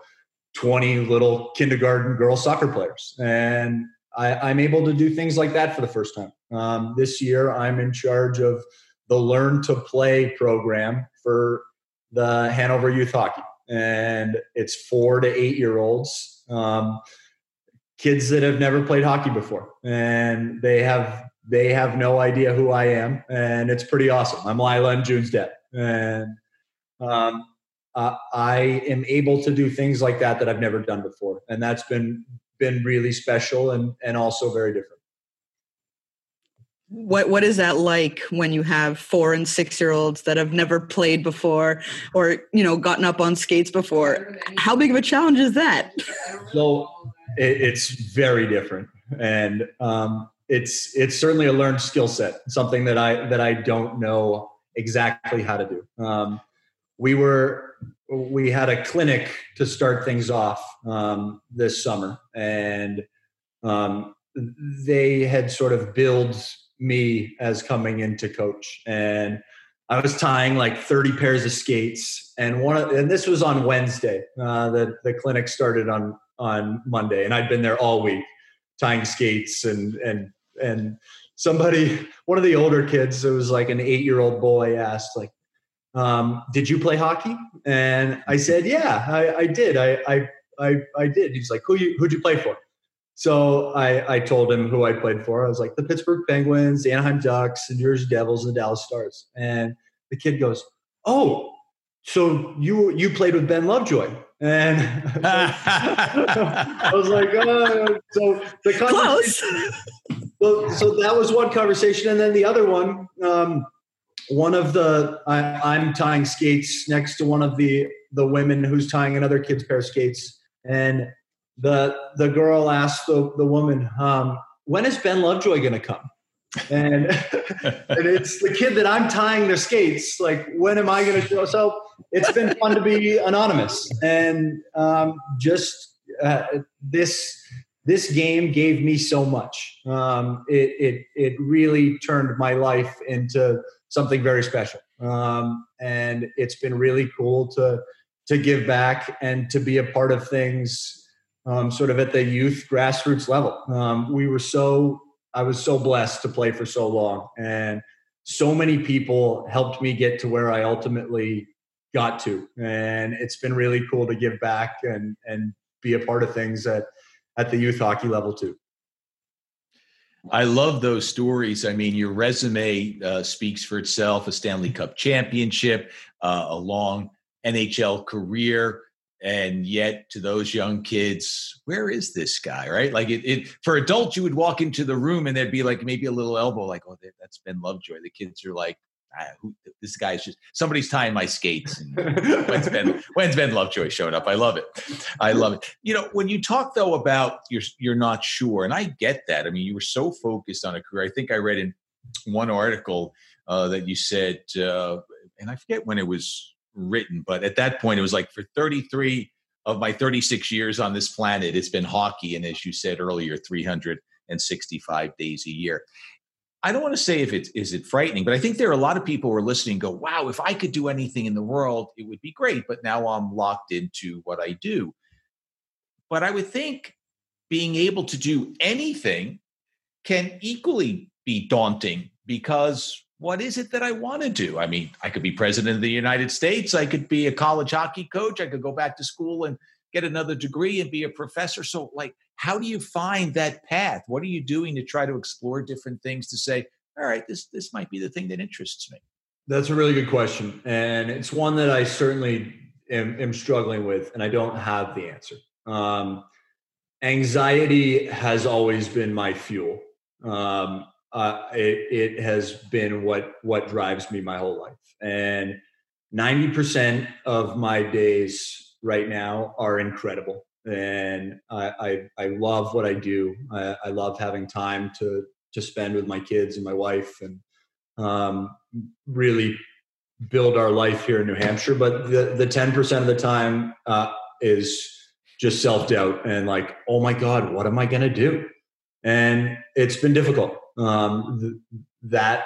twenty little kindergarten girls soccer players, and I, am able to do things like that for the first time. Um, this year, I'm in charge of the Learn to Play program for the Hanover Youth Hockey, and it's four to eight year olds, um, kids that have never played hockey before, and they have they have no idea who I am, and it's pretty awesome. I'm Lila and June's dad, and um, uh, I am able to do things like that that I've never done before, and that's been been really special and and also very different. What what is that like when you have four and six year olds that have never played before or you know gotten up on skates before? How big of a challenge is that? So it, it's very different, and um, it's it's certainly a learned skill set. Something that I that I don't know exactly how to do. Um, we were we had a clinic to start things off um, this summer, and um, they had sort of billed me as coming into coach, and I was tying like 30 pairs of skates, and one of, and this was on Wednesday. Uh, the the clinic started on on Monday, and I'd been there all week tying skates and and and somebody one of the older kids it was like an eight year old boy asked like um, did you play hockey? And I said, yeah, I, I did. I, I, I, I, did. He's like, who you, who'd you play for? So I, I told him who I played for. I was like the Pittsburgh Penguins, the Anaheim Ducks, the New Jersey Devils, and the Dallas Stars. And the kid goes, oh, so you you played with Ben Lovejoy? And I was like, oh. so the close. So, so that was one conversation, and then the other one. Um, one of the I, am tying skates next to one of the the women who's tying another kid's pair of skates, and the the girl asked the the woman, um, "When is Ben Lovejoy going to come?" And and it's the kid that I'm tying their skates. Like, when am I going to show? So it's been fun to be anonymous and um, just uh, this this game gave me so much. Um, it, it it really turned my life into something very special. Um, and it's been really cool to to give back and to be a part of things um, sort of at the youth grassroots level. Um, we were so I was so blessed to play for so long, and so many people helped me get to where I ultimately got to. And it's been really cool to give back and and be a part of things at at the youth hockey level too. I love those stories. I mean, your resume uh, speaks for itself a Stanley Cup championship, uh, a long NHL career. And yet, to those young kids, where is this guy? Right? Like, it, it for adults, you would walk into the room and there'd be like maybe a little elbow, like, "Oh, that's Ben Lovejoy." The kids are like, ah, who, this guy's just somebody's tying my skates. And when's Ben when's Ben Lovejoy showing up? I love it. I love it. You know, when you talk though about you're you're not sure, and I get that. I mean, you were so focused on a career. I think I read in one article uh, that you said, uh, and I forget when it was written, but at that point it was like for 33 of my 36 years on this planet, it's been hockey, and as you said earlier, 365 days a year I don't want to say if it is it frightening, but I think there are a lot of people who are listening go, wow, if I could do anything in the world, it would be great. But now I'm locked into what I do. But I would think being able to do anything can equally be daunting because what is it that I want to do? I mean, I could be president of the United States. I could be a college hockey coach. I could go back to school and get another degree and be a professor. So, like, how do you find that path? What are you doing to try to explore different things to say, all right, this this might be the thing that interests me? That's a really good question, and it's one that I certainly am, am struggling with, and I don't have the answer. Um, anxiety has always been my fuel. Um, uh, it, it has been what what drives me my whole life, and ninety percent of my days right now are incredible and I, I, I love what I do. I, I, love having time to to spend with my kids and my wife, and um, really build our life here in New Hampshire. But the the ten percent of the time uh, is just self doubt and like, oh my god, what am I going to do? And it's been difficult. Um, th- that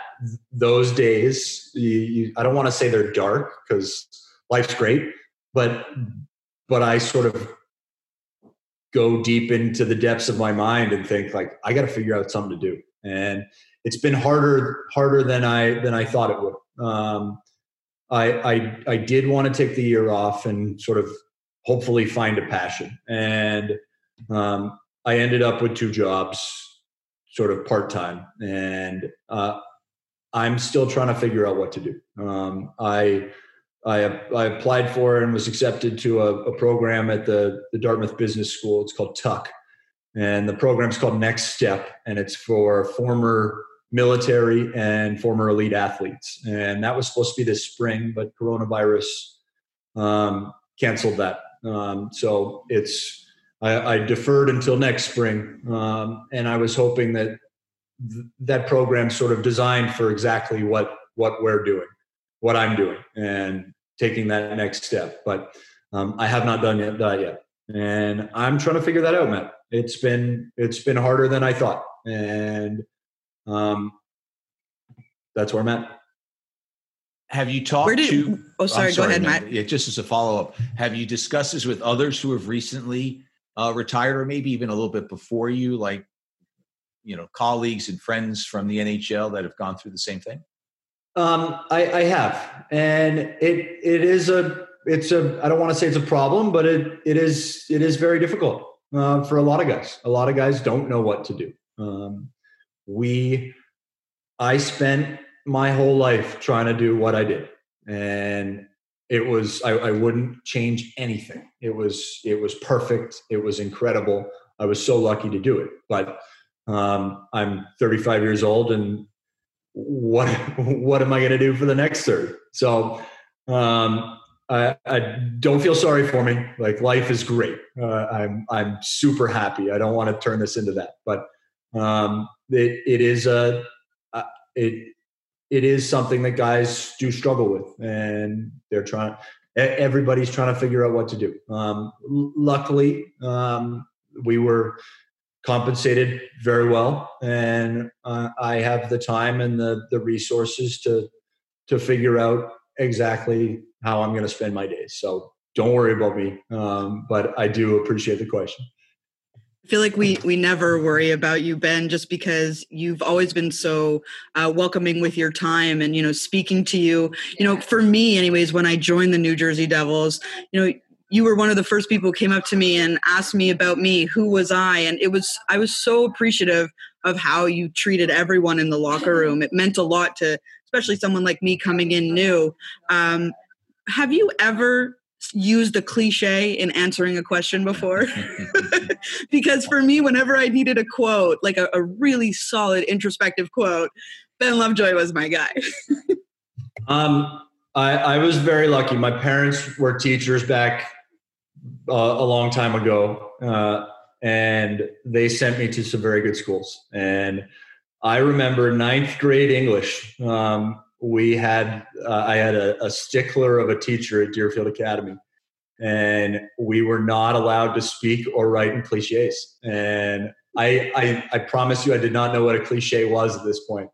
those days, you, you, I don't want to say they're dark because life's great, but but I sort of go deep into the depths of my mind and think like I got to figure out something to do. And it's been harder harder than I than I thought it would. Um, I, I I did want to take the year off and sort of hopefully find a passion. And um, I ended up with two jobs, sort of part time, and uh, I'm still trying to figure out what to do. Um, I I, I applied for and was accepted to a, a, program at the, the Dartmouth Business School. It's called Tuck. And the program's called Next Step, and it's for former military and former elite athletes. And that was supposed to be this spring, but coronavirus um, canceled that. Um, so it's I, I, deferred until next spring, um, and I was hoping that th- that program sort of designed for exactly what what we're doing what I'm doing and taking that next step. But um, I have not done yet, that yet, and I'm trying to figure that out, Matt. It's been it's been harder than I thought, and um, that's where I'm at. Have you talked did, to? Oh, sorry, sorry. Go ahead, Matt. Yeah, just as a follow up, have you discussed this with others who have recently uh, retired, or maybe even a little bit before you, like you know, colleagues and friends from the NHL that have gone through the same thing? Um, I, I have, and it it is a it's a I don't want to say it's a problem, but it it is it is very difficult uh, for a lot of guys. A lot of guys don't know what to do. Um, we I spent my whole life trying to do what I did, and it was I, I wouldn't change anything. It was it was perfect. It was incredible. I was so lucky to do it, but um, I'm 35 years old and what what am I going to do for the next third? So um, I, I, don't feel sorry for me. Like life is great. Uh, I'm I'm super happy. I don't want to turn this into that, but um, it it is a uh, it it is something that guys do struggle with, and they're trying. Everybody's trying to figure out what to do. Um, luckily, um, we were compensated very well, and uh, I have the time and the the resources to to figure out exactly how I'm going to spend my days. So don't worry about me, um, but I do appreciate the question. I feel like we we never worry about you, Ben, just because you've always been so uh, welcoming with your time and you know speaking to you. You know, for me, anyways, when I joined the New Jersey Devils, you know, you were one of the first people who came up to me and asked me about me who was i? And it was i was so appreciative of how you treated everyone in the locker room. It meant a lot to especially someone like me coming in new. Um, have you ever used a cliche in answering a question before? Because for me whenever i needed a quote like a, a really solid introspective quote ben lovejoy was my guy. Um I, I was very lucky. My parents were teachers back uh, a long time ago, uh, and they sent me to some very good schools. And I remember ninth grade English. Um, we had uh, I had a, a, stickler of a teacher at Deerfield Academy, and we were not allowed to speak or write in cliches. And I, I I promise you, I did not know what a cliche was at this point.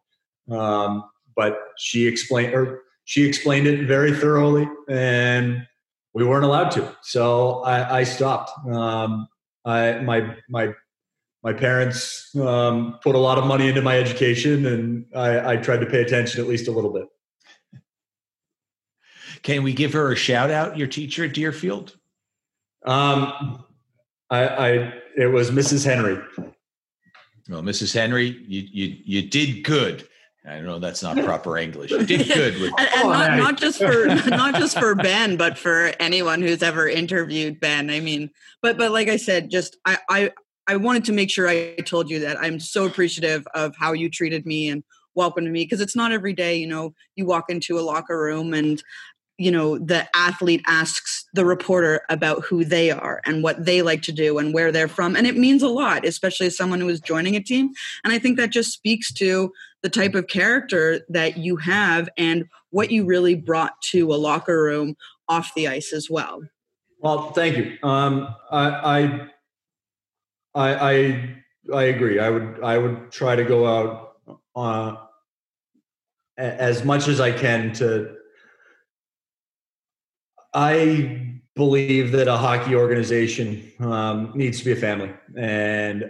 Um, but she explained or she explained it very thoroughly, and we weren't allowed to. So I, I stopped. Um, I my my my parents um, put a lot of money into my education, and I, I tried to pay attention at least a little bit. Can we give her a shout out? Your teacher at Deerfield. Um, I, I it was Mrs. Henry. Well, Mrs. Henry, you you you did good. I know that's not proper English. You did good. With- and, and not, not just for not just for Ben, but for anyone who's ever interviewed Ben. I mean, but but like I said, just I I I wanted to make sure I told you that I'm so appreciative of how you treated me and welcomed me because it's not every day, you know, you walk into a locker room and you know the athlete asks the reporter about who they are and what they like to do and where they're from and it means a lot especially as someone who is joining a team and i think that just speaks to the type of character that you have and what you really brought to a locker room off the ice as well. Well thank you. Um, I, I i i agree. I would i would try to go out uh, as much as i can to I believe that a hockey organization um, needs to be a family. And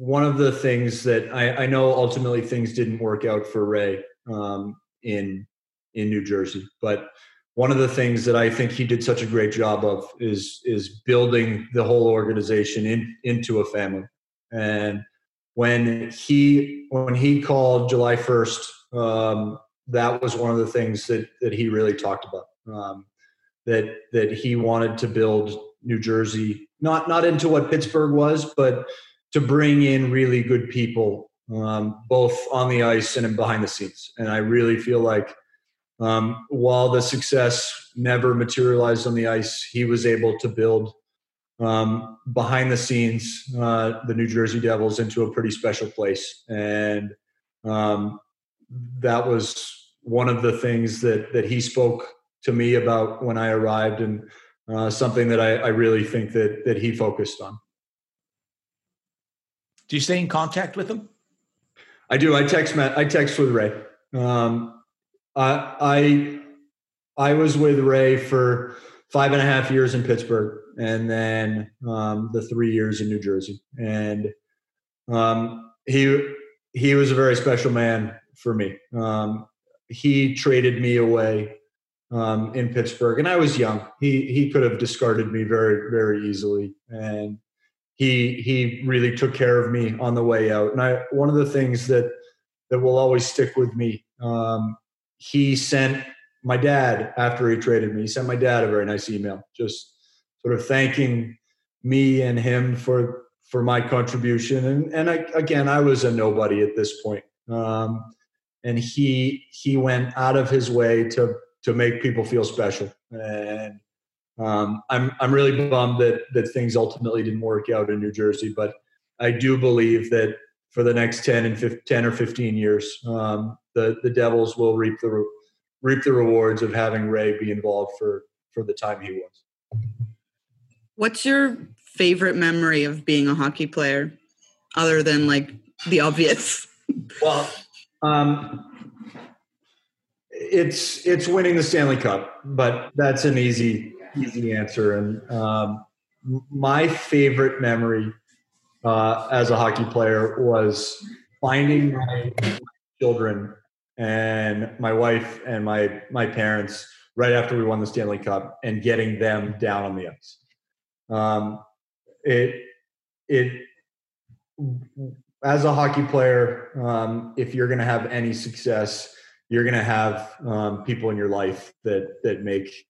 one of the things that I, I, know ultimately things didn't work out for Ray um, in in New Jersey, but one of the things that I think he did such a great job of is is building the whole organization in, into a family. And when he when he called July first, um, that was one of the things that that he really talked about. Um, that that he wanted to build New Jersey not not into what Pittsburgh was, but to bring in really good people, um, both on the ice and behind the scenes. And I really feel like um, while the success never materialized on the ice, he was able to build um, behind the scenes uh, the New Jersey Devils into a pretty special place, and um, that was one of the things that that he spoke to me about when I arrived, and uh, something that I, I, really think that that he focused on. Do you stay in contact with him? I do. I text Matt. I text with Ray. Um, I I I was with Ray for five and a half years in Pittsburgh, and then um, the three years in New Jersey, and um, he he was a very special man for me. Um, he traded me away um, in Pittsburgh, and I was young. He he could have discarded me very very easily, and he he really took care of me on the way out. And I one of the things that that will always stick with me. Um, he sent my dad after he traded me. He sent my dad a very nice email, just sort of thanking me and him for for my contribution. And and I, again, I was a nobody at this point. Um, and he he went out of his way to to make people feel special. And um, I'm I'm really bummed that that things ultimately didn't work out in New Jersey, but I do believe that for the next 10 and 15, 10 or 15 years, um, the the Devils will reap the reap the rewards of having Ray be involved for for the time he was. What's your favorite memory of being a hockey player, other than like the obvious? Well, um, it's it's winning the Stanley Cup, but that's an easy easy answer. And um, my favorite memory uh, as a hockey player was finding my children and my wife and my my parents right after we won the Stanley Cup and getting them down on the ice. Um, it it as a hockey player, um, if you're going to have any success you're going to have um, people in your life that that make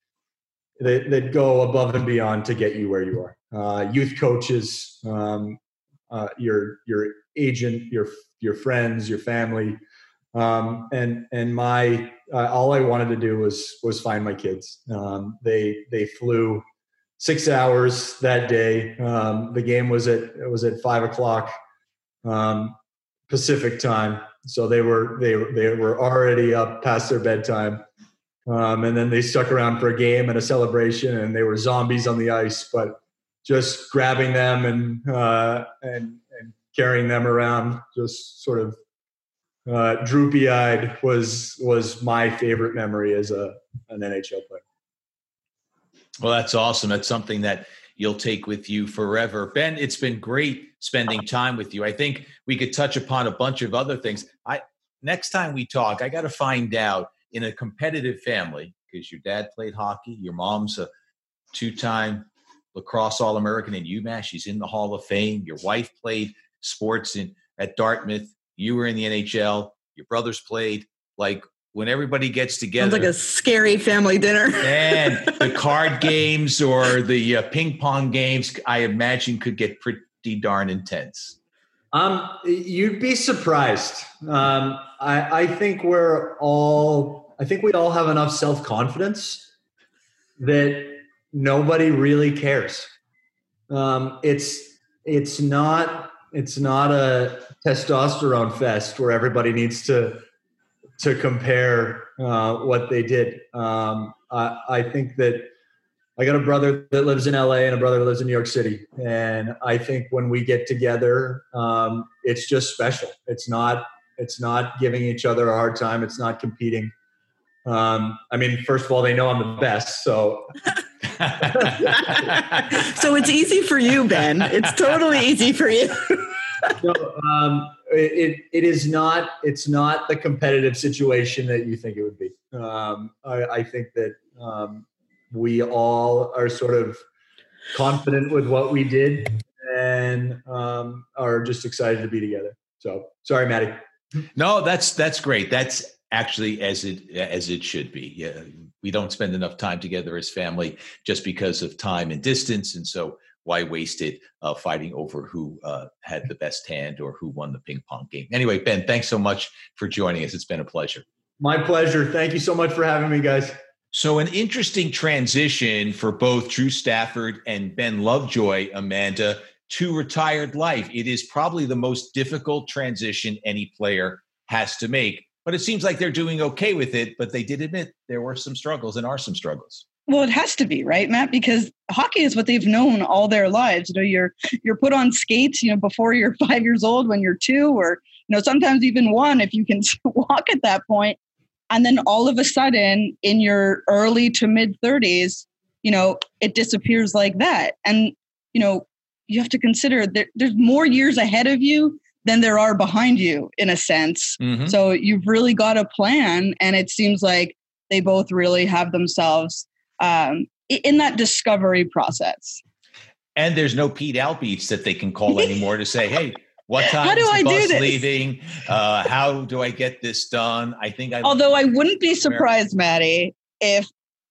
that, that go above and beyond to get you where you are. Uh, youth coaches, um, uh, your your agent, your your friends, your family, um, and and my uh, all I wanted to do was was find my kids. Um, they they flew six hours that day. Um, the game was at was at five o'clock um, Pacific time so they were they they were already up past their bedtime, um, and then they stuck around for a game and a celebration, and they were zombies on the ice. But just grabbing them and uh, and and carrying them around just sort of uh, droopy eyed was was my favorite memory as a an NHL player. Well, that's awesome. That's something that you'll take with you forever. Ben, it's been great spending time with you. I think we could touch upon a bunch of other things. I next time we talk, I got to find out in a competitive family because your dad played hockey, your mom's a two-time lacrosse All-American in UMass. She's in the Hall of Fame. Your wife played sports in at Dartmouth. You were in the NHL. Your brothers played. Like when everybody gets together. Sounds like a scary family dinner. and the card games or the uh, ping pong games, I imagine, could get pretty darn intense. Um, you'd be surprised. Um, I, I think we're all. I think we all have enough self confidence that nobody really cares. Um, it's it's not it's not a testosterone fest where everybody needs to to compare uh, what they did. Um, I, I, think that I got a brother that lives in LA and a brother that lives in New York City, and I think when we get together, um, it's just special. It's not it's not giving each other a hard time. It's not competing. Um, I mean, first of all, they know I'm the best, so. so it's easy for you, Ben. It's totally easy for you. no, um, it, it is not it's not the competitive situation that you think it would be. Um, I, I, think that um, we all are sort of confident with what we did and um, are just excited to be together. So sorry, Maddie. No, that's that's great. That's actually as it as it should be. Yeah, we don't spend enough time together as family just because of time and distance, and so why waste it uh, fighting over who uh, had the best hand or who won the ping pong game? Anyway, Ben, thanks so much for joining us. It's been a pleasure. My pleasure. Thank you so much for having me, guys. So, an interesting transition for both Drew Stafford and Ben Lovejoy, Amanda, to retired life. It is probably the most difficult transition any player has to make. But it seems like they're doing okay with it. But they did admit there were some struggles and are some struggles. Well, it has to be, right, Matt? Because hockey is what they've known all their lives. You know, you're you're put on skates, you know, before you're five years old, when you're two, or you know, sometimes even one if you can walk at that point. And then all of a sudden, in your early to mid 30s, you know, it disappears like that. And you know, you have to consider that there's more years ahead of you than there are behind you, in a sense. Mm-hmm. So you've really got a plan, and it seems like they both really have themselves um, in that discovery process. And there's no Pete Albietz that they can call anymore to say, "Hey, what time how do I do this? leaving? Uh, how do I get this done?" I think I. Although I wouldn't be surprised, Maddie, if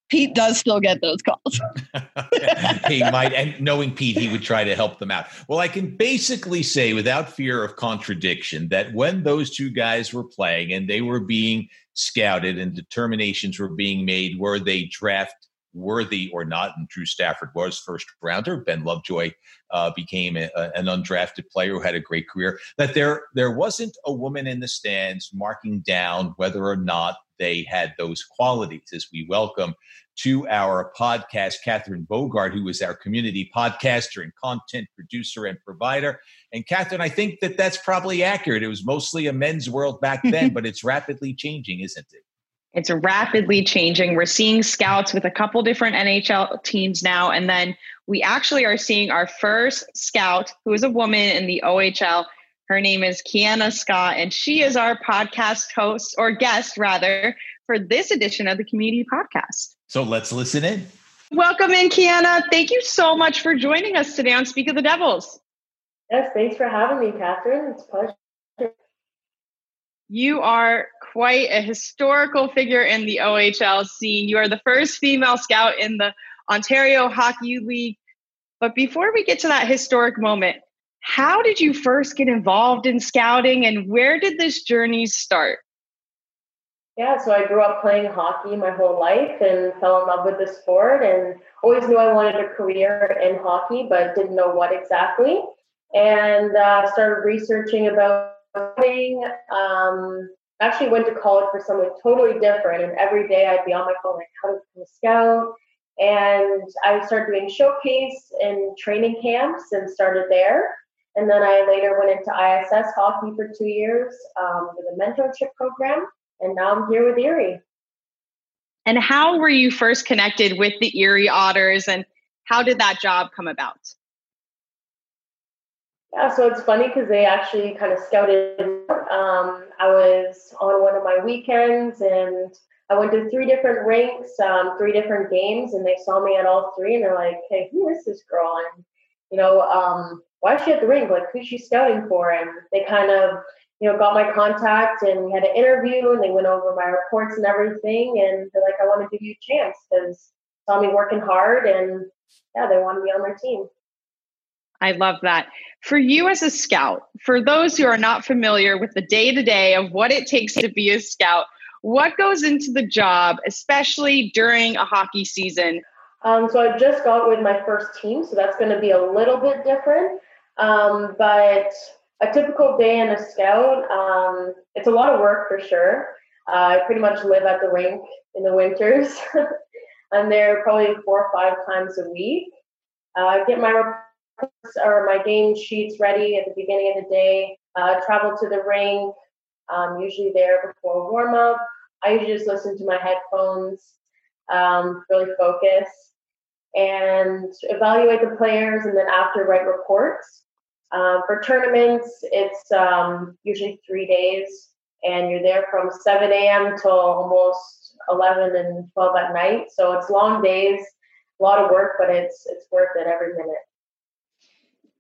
Pete does still get those calls. he might, and knowing Pete, he would try to help them out. Well, I can basically say, without fear of contradiction, that when those two guys were playing and they were being scouted and determinations were being made, were they draft worthy or not. And Drew Stafford was first rounder. Ben Lovejoy uh, became a, an undrafted player who had a great career. That there there wasn't a woman in the stands marking down whether or not they had those qualities. As we welcome to our podcast, Catherine Bogart, who is our community podcaster and content producer and provider. And Catherine, I think that that's probably accurate. It was mostly a men's world back then, but it's rapidly changing, isn't it? It's rapidly changing. We're seeing scouts with a couple different NHL teams now. And then we actually are seeing our first scout, who is a woman in the OHL. Her name is Kiana Scott, and she is our podcast host or guest, rather, for this edition of the Community Podcast. So let's listen in. Welcome in, Kiana. Thank you so much for joining us today on Speak of the Devils. Yes, thanks for having me, Catherine. It's a pleasure. You are quite a historical figure in the OHL scene. You are the first female scout in the Ontario Hockey League. But before we get to that historic moment, how did you first get involved in scouting and where did this journey start? Yeah, so I grew up playing hockey my whole life and fell in love with the sport and always knew I wanted a career in hockey, but didn't know what exactly. And uh, started researching about um, I actually went to college for something totally different, and every day I'd be on my phone like, how to become a scout. And I started doing showcase and training camps and started there. And then I later went into ISS hockey for two years um, with a mentorship program. And now I'm here with Erie. And how were you first connected with the Erie Otters and how did that job come about? Yeah, so it's funny because they actually kind of scouted. Um, I was on one of my weekends and I went to three different rinks, um, three different games, and they saw me at all three and they're like, hey, who is this girl? And, you know, um, why is she at the rink? Like, who's she scouting for? And they kind of, you know, got my contact and we had an interview and they went over my reports and everything. And they're like, I want to give you a chance because saw me working hard and yeah, they wanted me on their team. I love that. For you as a scout, for those who are not familiar with the day to day of what it takes to be a scout, what goes into the job, especially during a hockey season? Um, so I just got with my first team, so that's going to be a little bit different. Um, but a typical day in a scout, um, it's a lot of work for sure. Uh, I pretty much live at the rink in the winters. I'm there probably four or five times a week. Uh, I get my reports or my game sheets ready at the beginning of the day. Uh, travel to the rink, um, usually there before warm up. I usually just listen to my headphones, um, really focus, and evaluate the players, and then after write reports. Um, for tournaments, it's um, usually three days, and you're there from 7 a.m. till almost 11 and 12 at night. So it's long days, a lot of work, but it's it's worth it every minute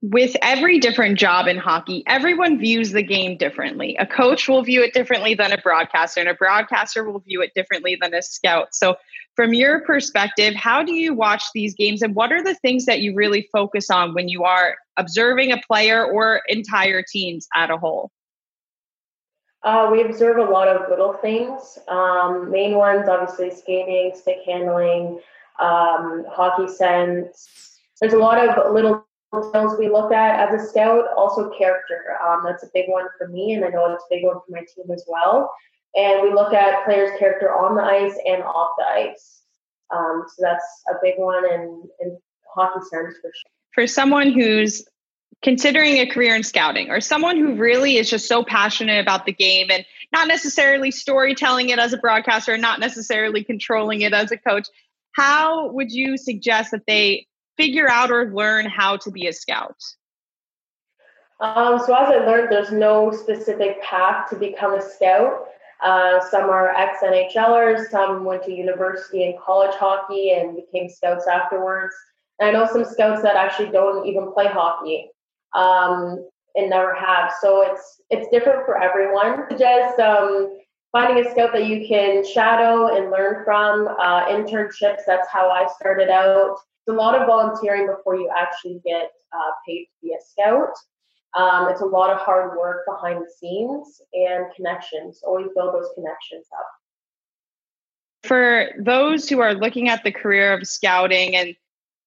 with every different job in hockey, everyone views the game differently. A coach will view it differently than a broadcaster, and a broadcaster will view it differently than a scout. So, from your perspective, how do you watch these games, and what are the things that you really focus on when you are observing a player or entire teams at a whole? Uh, we observe a lot of little things. Um, main ones, obviously, skating, stick handling, um, hockey sense. There's a lot of little we look at as a scout. Also, character. Um, that's a big one for me, and I know it's a big one for my team as well. And we look at players' character on the ice and off the ice. Um, so that's a big one in, in hockey terms for sure. For someone who's considering a career in scouting or someone who really is just so passionate about the game and not necessarily storytelling it as a broadcaster not necessarily controlling it as a coach, how would you suggest that they figure out or learn how to be a scout? Um, so as I learned, there's no specific path to become a scout. Uh, some are ex NHLers, some went to university and college hockey and became scouts afterwards. And I know some scouts that actually don't even play hockey um, and never have. So it's it's different for everyone. Just um, finding a scout that you can shadow and learn from. Uh, internships. That's how I started out a lot of volunteering before you actually get uh, paid to be a scout. Um, it's a lot of hard work behind the scenes and connections. Always build those connections up. For those who are looking at the career of scouting and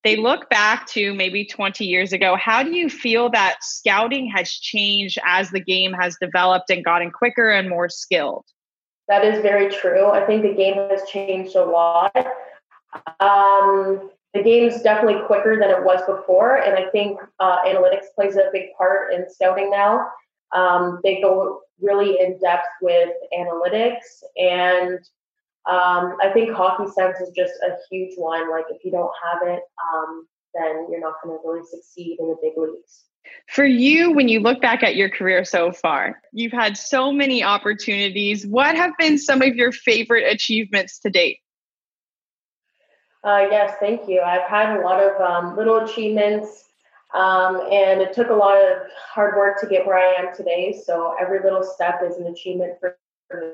they look back to maybe 20 years ago, how do you feel that scouting has changed as the game has developed and gotten quicker and more skilled? That is very true. I think the game has changed a lot. Um, the game's definitely quicker than it was before, and I think uh, analytics plays a big part in scouting now. Um, they go really in depth with analytics, and um, I think hockey sense is just a huge one. Like if you don't have it, um, then you're not going to really succeed in the big leagues. For you, when you look back at your career so far, you've had so many opportunities. What have been some of your favorite achievements to date? Uh, yes, thank you. I've had a lot of um, little achievements, um, and it took a lot of hard work to get where I am today. So every little step is an achievement for me.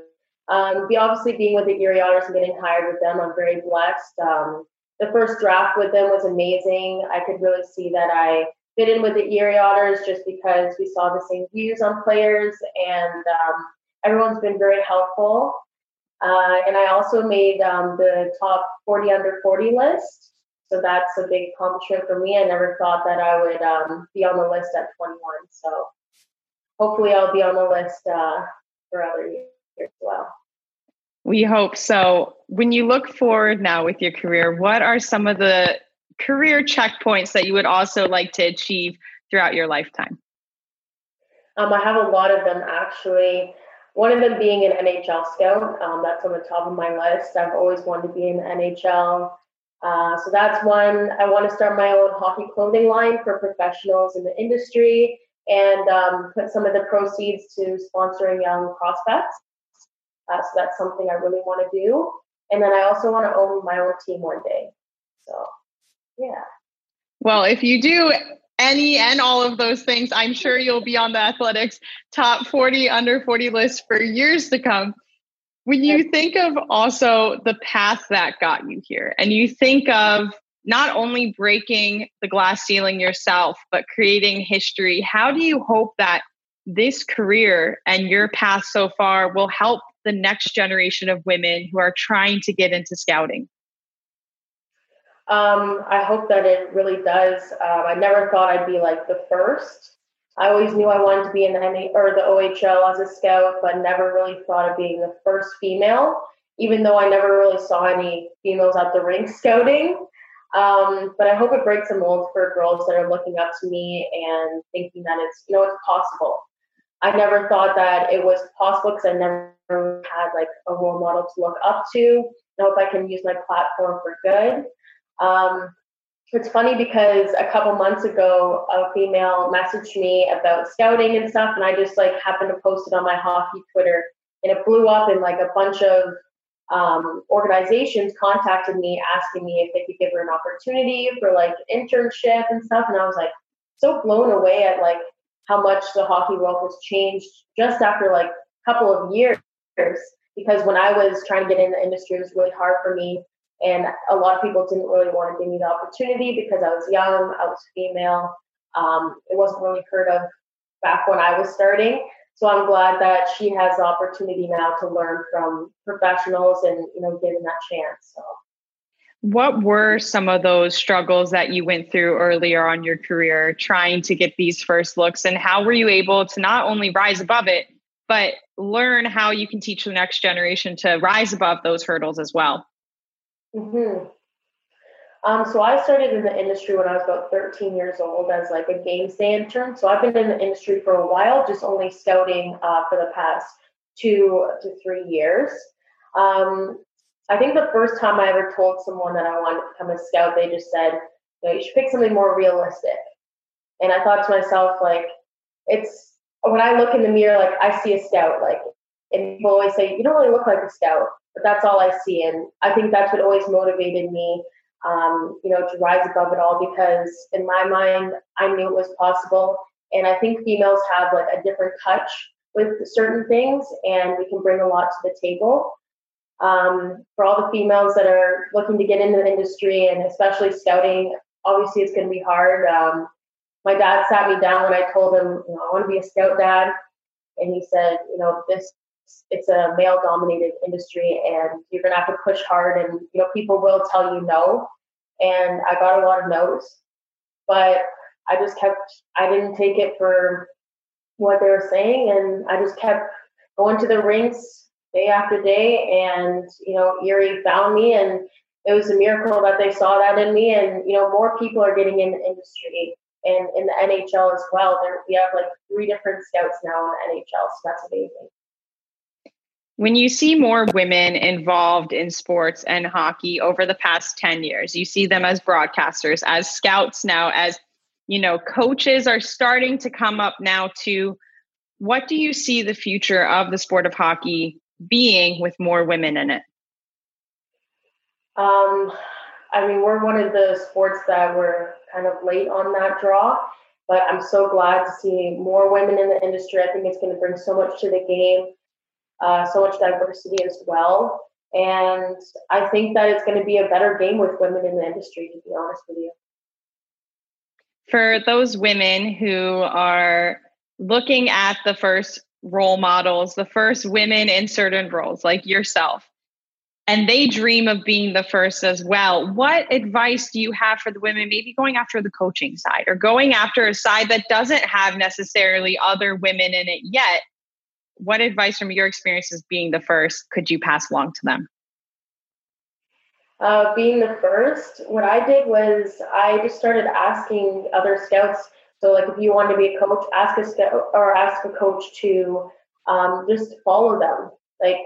Um, obviously being with the Erie Otters and getting hired with them, I'm very blessed. Um, the first draft with them was amazing. I could really see that I fit in with the Erie Otters just because we saw the same views on players, and um, everyone's been very helpful. Uh, and I also made um, the top 40 under 40 list. So that's a big accomplishment for me. I never thought that I would um, be on the list at 21. So hopefully I'll be on the list uh, for other years as well. We hope so. When you look forward now with your career, what are some of the career checkpoints that you would also like to achieve throughout your lifetime? Um, I have a lot of them actually. One of them being an NHL scout. Um, that's on the top of my list. I've always wanted to be in the NHL. Uh, so that's one. I want to start my own hockey clothing line for professionals in the industry and um, put some of the proceeds to sponsoring young prospects. Uh, so that's something I really want to do. And then I also want to own my own team one day. So, yeah. Well, if you do any and all of those things, I'm sure you'll be on the athletics top 40 under 40 list for years to come. When you think of also the path that got you here, and you think of not only breaking the glass ceiling yourself, but creating history, how do you hope that this career and your path so far will help the next generation of women who are trying to get into scouting? Um, I hope that it really does. Um, I never thought I'd be like the first. I always knew I wanted to be in the NA or the OHL as a scout, but never really thought of being the first female. Even though I never really saw any females at the rink scouting, um, but I hope it breaks a mold for girls that are looking up to me and thinking that it's you know it's possible. I never thought that it was possible because I never had like a role model to look up to. I hope I can use my platform for good. Um, it's funny because a couple months ago, a female messaged me about scouting and stuff, and I just like happened to post it on my hockey Twitter, and it blew up, and like a bunch of um, organizations contacted me asking me if they could give her an opportunity for like internship and stuff, and I was like so blown away at like how much the hockey world has changed just after like a couple of years. Because when I was trying to get in the industry, it was really hard for me and a lot of people didn't really want to give me the opportunity because I was young, I was female. Um, it wasn't really heard of back when I was starting. So I'm glad that she has the opportunity now to learn from professionals and you know given that chance. So. What were some of those struggles that you went through earlier on your career trying to get these first looks and how were you able to not only rise above it but learn how you can teach the next generation to rise above those hurdles as well? Mm-hmm. Um, so I started in the industry when I was about 13 years old as like a game day intern. So I've been in the industry for a while, just only scouting uh, for the past two to three years. Um, I think the first time I ever told someone that I wanted to become a scout, they just said, you, know, you should pick something more realistic. And I thought to myself, like, it's when I look in the mirror, like I see a scout, like, and people always say, you don't really look like a scout but that's all I see. And I think that's what always motivated me, um, you know, to rise above it all because in my mind, I knew it was possible. And I think females have like a different touch with certain things and we can bring a lot to the table. Um, for all the females that are looking to get into the industry and especially scouting, obviously it's going to be hard. Um, my dad sat me down when I told him, you know, I want to be a scout dad. And he said, you know, this it's a male dominated industry and you're to have to push hard and you know people will tell you no. And i got a lot of no's but i just kept i didn't take it for what they were saying and i just kept going to the rinks day after day and you know erie found me and it was a miracle that they saw that in me and you know more people are getting in the industry and in the nhl as well. There we have like three different scouts now in the nhl so that's amazing when you see more women involved in sports and hockey over the past 10 years you see them as broadcasters as scouts now as you know coaches are starting to come up now to what do you see the future of the sport of hockey being with more women in it? Um, i mean we're one of the sports that were kind of late on that draw but i'm so glad to see more women in the industry. I think it's going to bring so much to the game uh, so much diversity as well. And I think that it's going to be a better game with women in the industry, to be honest with you. For those women who are looking at the first role models, the first women in certain roles, like yourself, and they dream of being the first as well. What advice do you have for the women, maybe going after the coaching side or going after a side that doesn't have necessarily other women in it yet, what advice from your experiences being the first could you pass along to them? Uh, being the first, what I did was I just started asking other scouts So like if you want to be a coach, ask a scout or ask a coach to um, just follow them. Like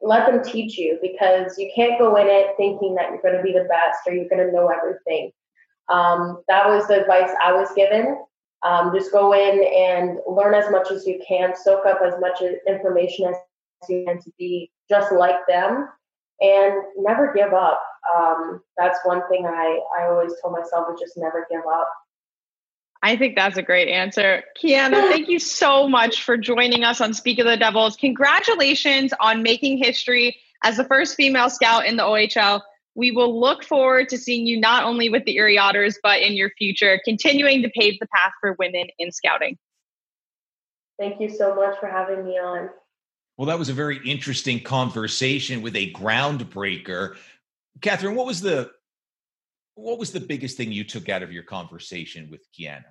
let them teach you because you can't go in it thinking that you're going to be the best or you're going to know everything. Um, that was the advice I was given. Um, just go in and learn as much as you can, soak up as much information as you can to be just like them, and never give up. Um, that's one thing I, I always told myself is just never give up. I think that's a great answer. Kiana, thank you so much for joining us on Speak of the Devils. Congratulations on making history as the first female scout in the OHL. We will look forward to seeing you not only with the Erie Otters, but in your future, continuing to pave the path for women in scouting. Thank you so much for having me on. Well, that was a very interesting conversation with a groundbreaker. Catherine, what was the what was the biggest thing you took out of your conversation with Kiana?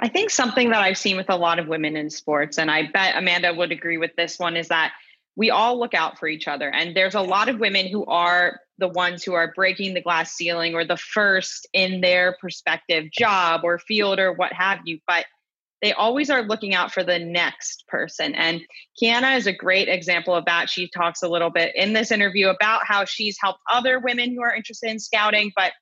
I think something that I've seen with a lot of women in sports, and I bet Amanda would agree with this one, is that we all look out for each other. And there's a lot of women who are the ones who are breaking the glass ceiling or the first in their perspective job or field or what have you. But they always are looking out for the next person. And Kiana is a great example of that. She talks a little bit in this interview about how she's helped other women who are interested in scouting, but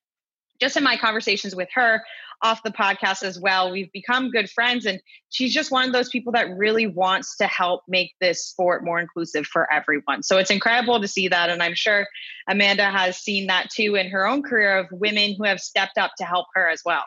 just in my conversations with her off the podcast as well, we've become good friends. And she's just one of those people that really wants to help make this sport more inclusive for everyone. So it's incredible to see that. And I'm sure Amanda has seen that too in her own career of women who have stepped up to help her as well.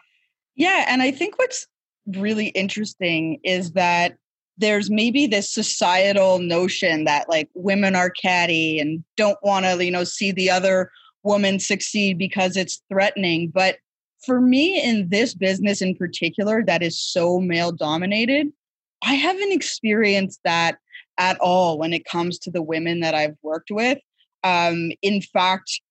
Yeah. And I think what's really interesting is that there's maybe this societal notion that like women are catty and don't want to you know see the other woman succeed because it's threatening. But for me, in this business in particular, that is so male dominated, I haven't experienced that at all when it comes to the women that I've worked with. Um, in fact,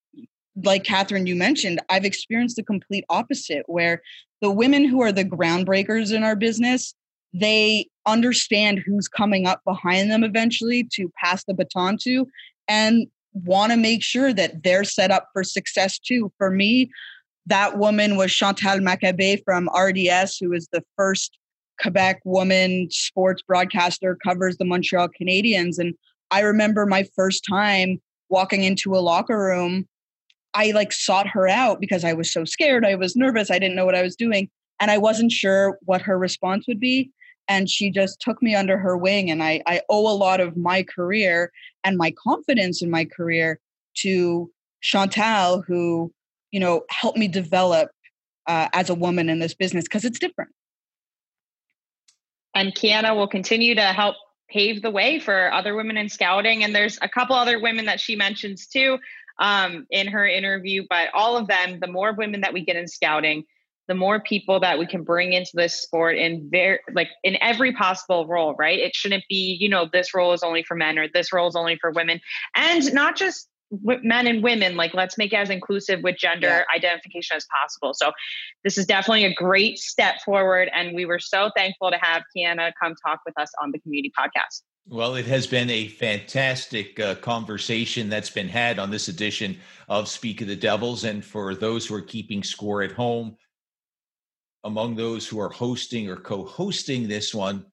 like Catherine, you mentioned, I've experienced the complete opposite, where the women who are the groundbreakers in our business, they understand who's coming up behind them eventually to pass the baton to. And want to make sure that they're set up for success too. For me, that woman was Chantal Machabée from RDS, who is the first Quebec woman sports broadcaster, covers the Montreal Canadiens. And I remember my first time walking into a locker room, I like sought her out because I was so scared. I was nervous. I didn't know what I was doing. And I wasn't sure what her response would be and she just took me under her wing and I, I owe a lot of my career and my confidence in my career to chantal who you know help me develop uh, as a woman in this business because it's different. And kiana will continue to help pave the way for other women in scouting and there's a couple other women that she mentions too um, in her interview but all of them the more women that we get in scouting the more people that we can bring into this sport in very like in every possible role right? It shouldn't be you know this role is only for men or this role is only for women. And not just men and women like let's make it as inclusive with gender yeah. identification as possible so this is definitely a great step forward and we were so thankful to have kiana come talk with us on the community podcast well, it has been a fantastic uh, conversation that's been had on this edition of Speak of the Devils. And for those who are keeping score at home, among those who are hosting or co-hosting this one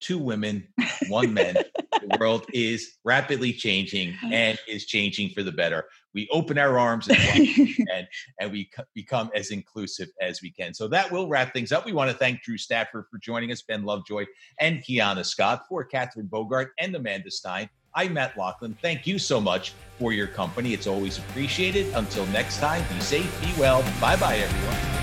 two women one man the world is rapidly changing and is changing for the better we open our arms and, and, and we become as inclusive as we can so that will wrap things up we want to thank drew stafford for joining us ben lovejoy and kiana scott for catherine bogart and amanda stein I'm Matt Loughlin. Thank you so much for your company. It's always appreciated. Until next time, be safe, be well. Bye bye, everyone.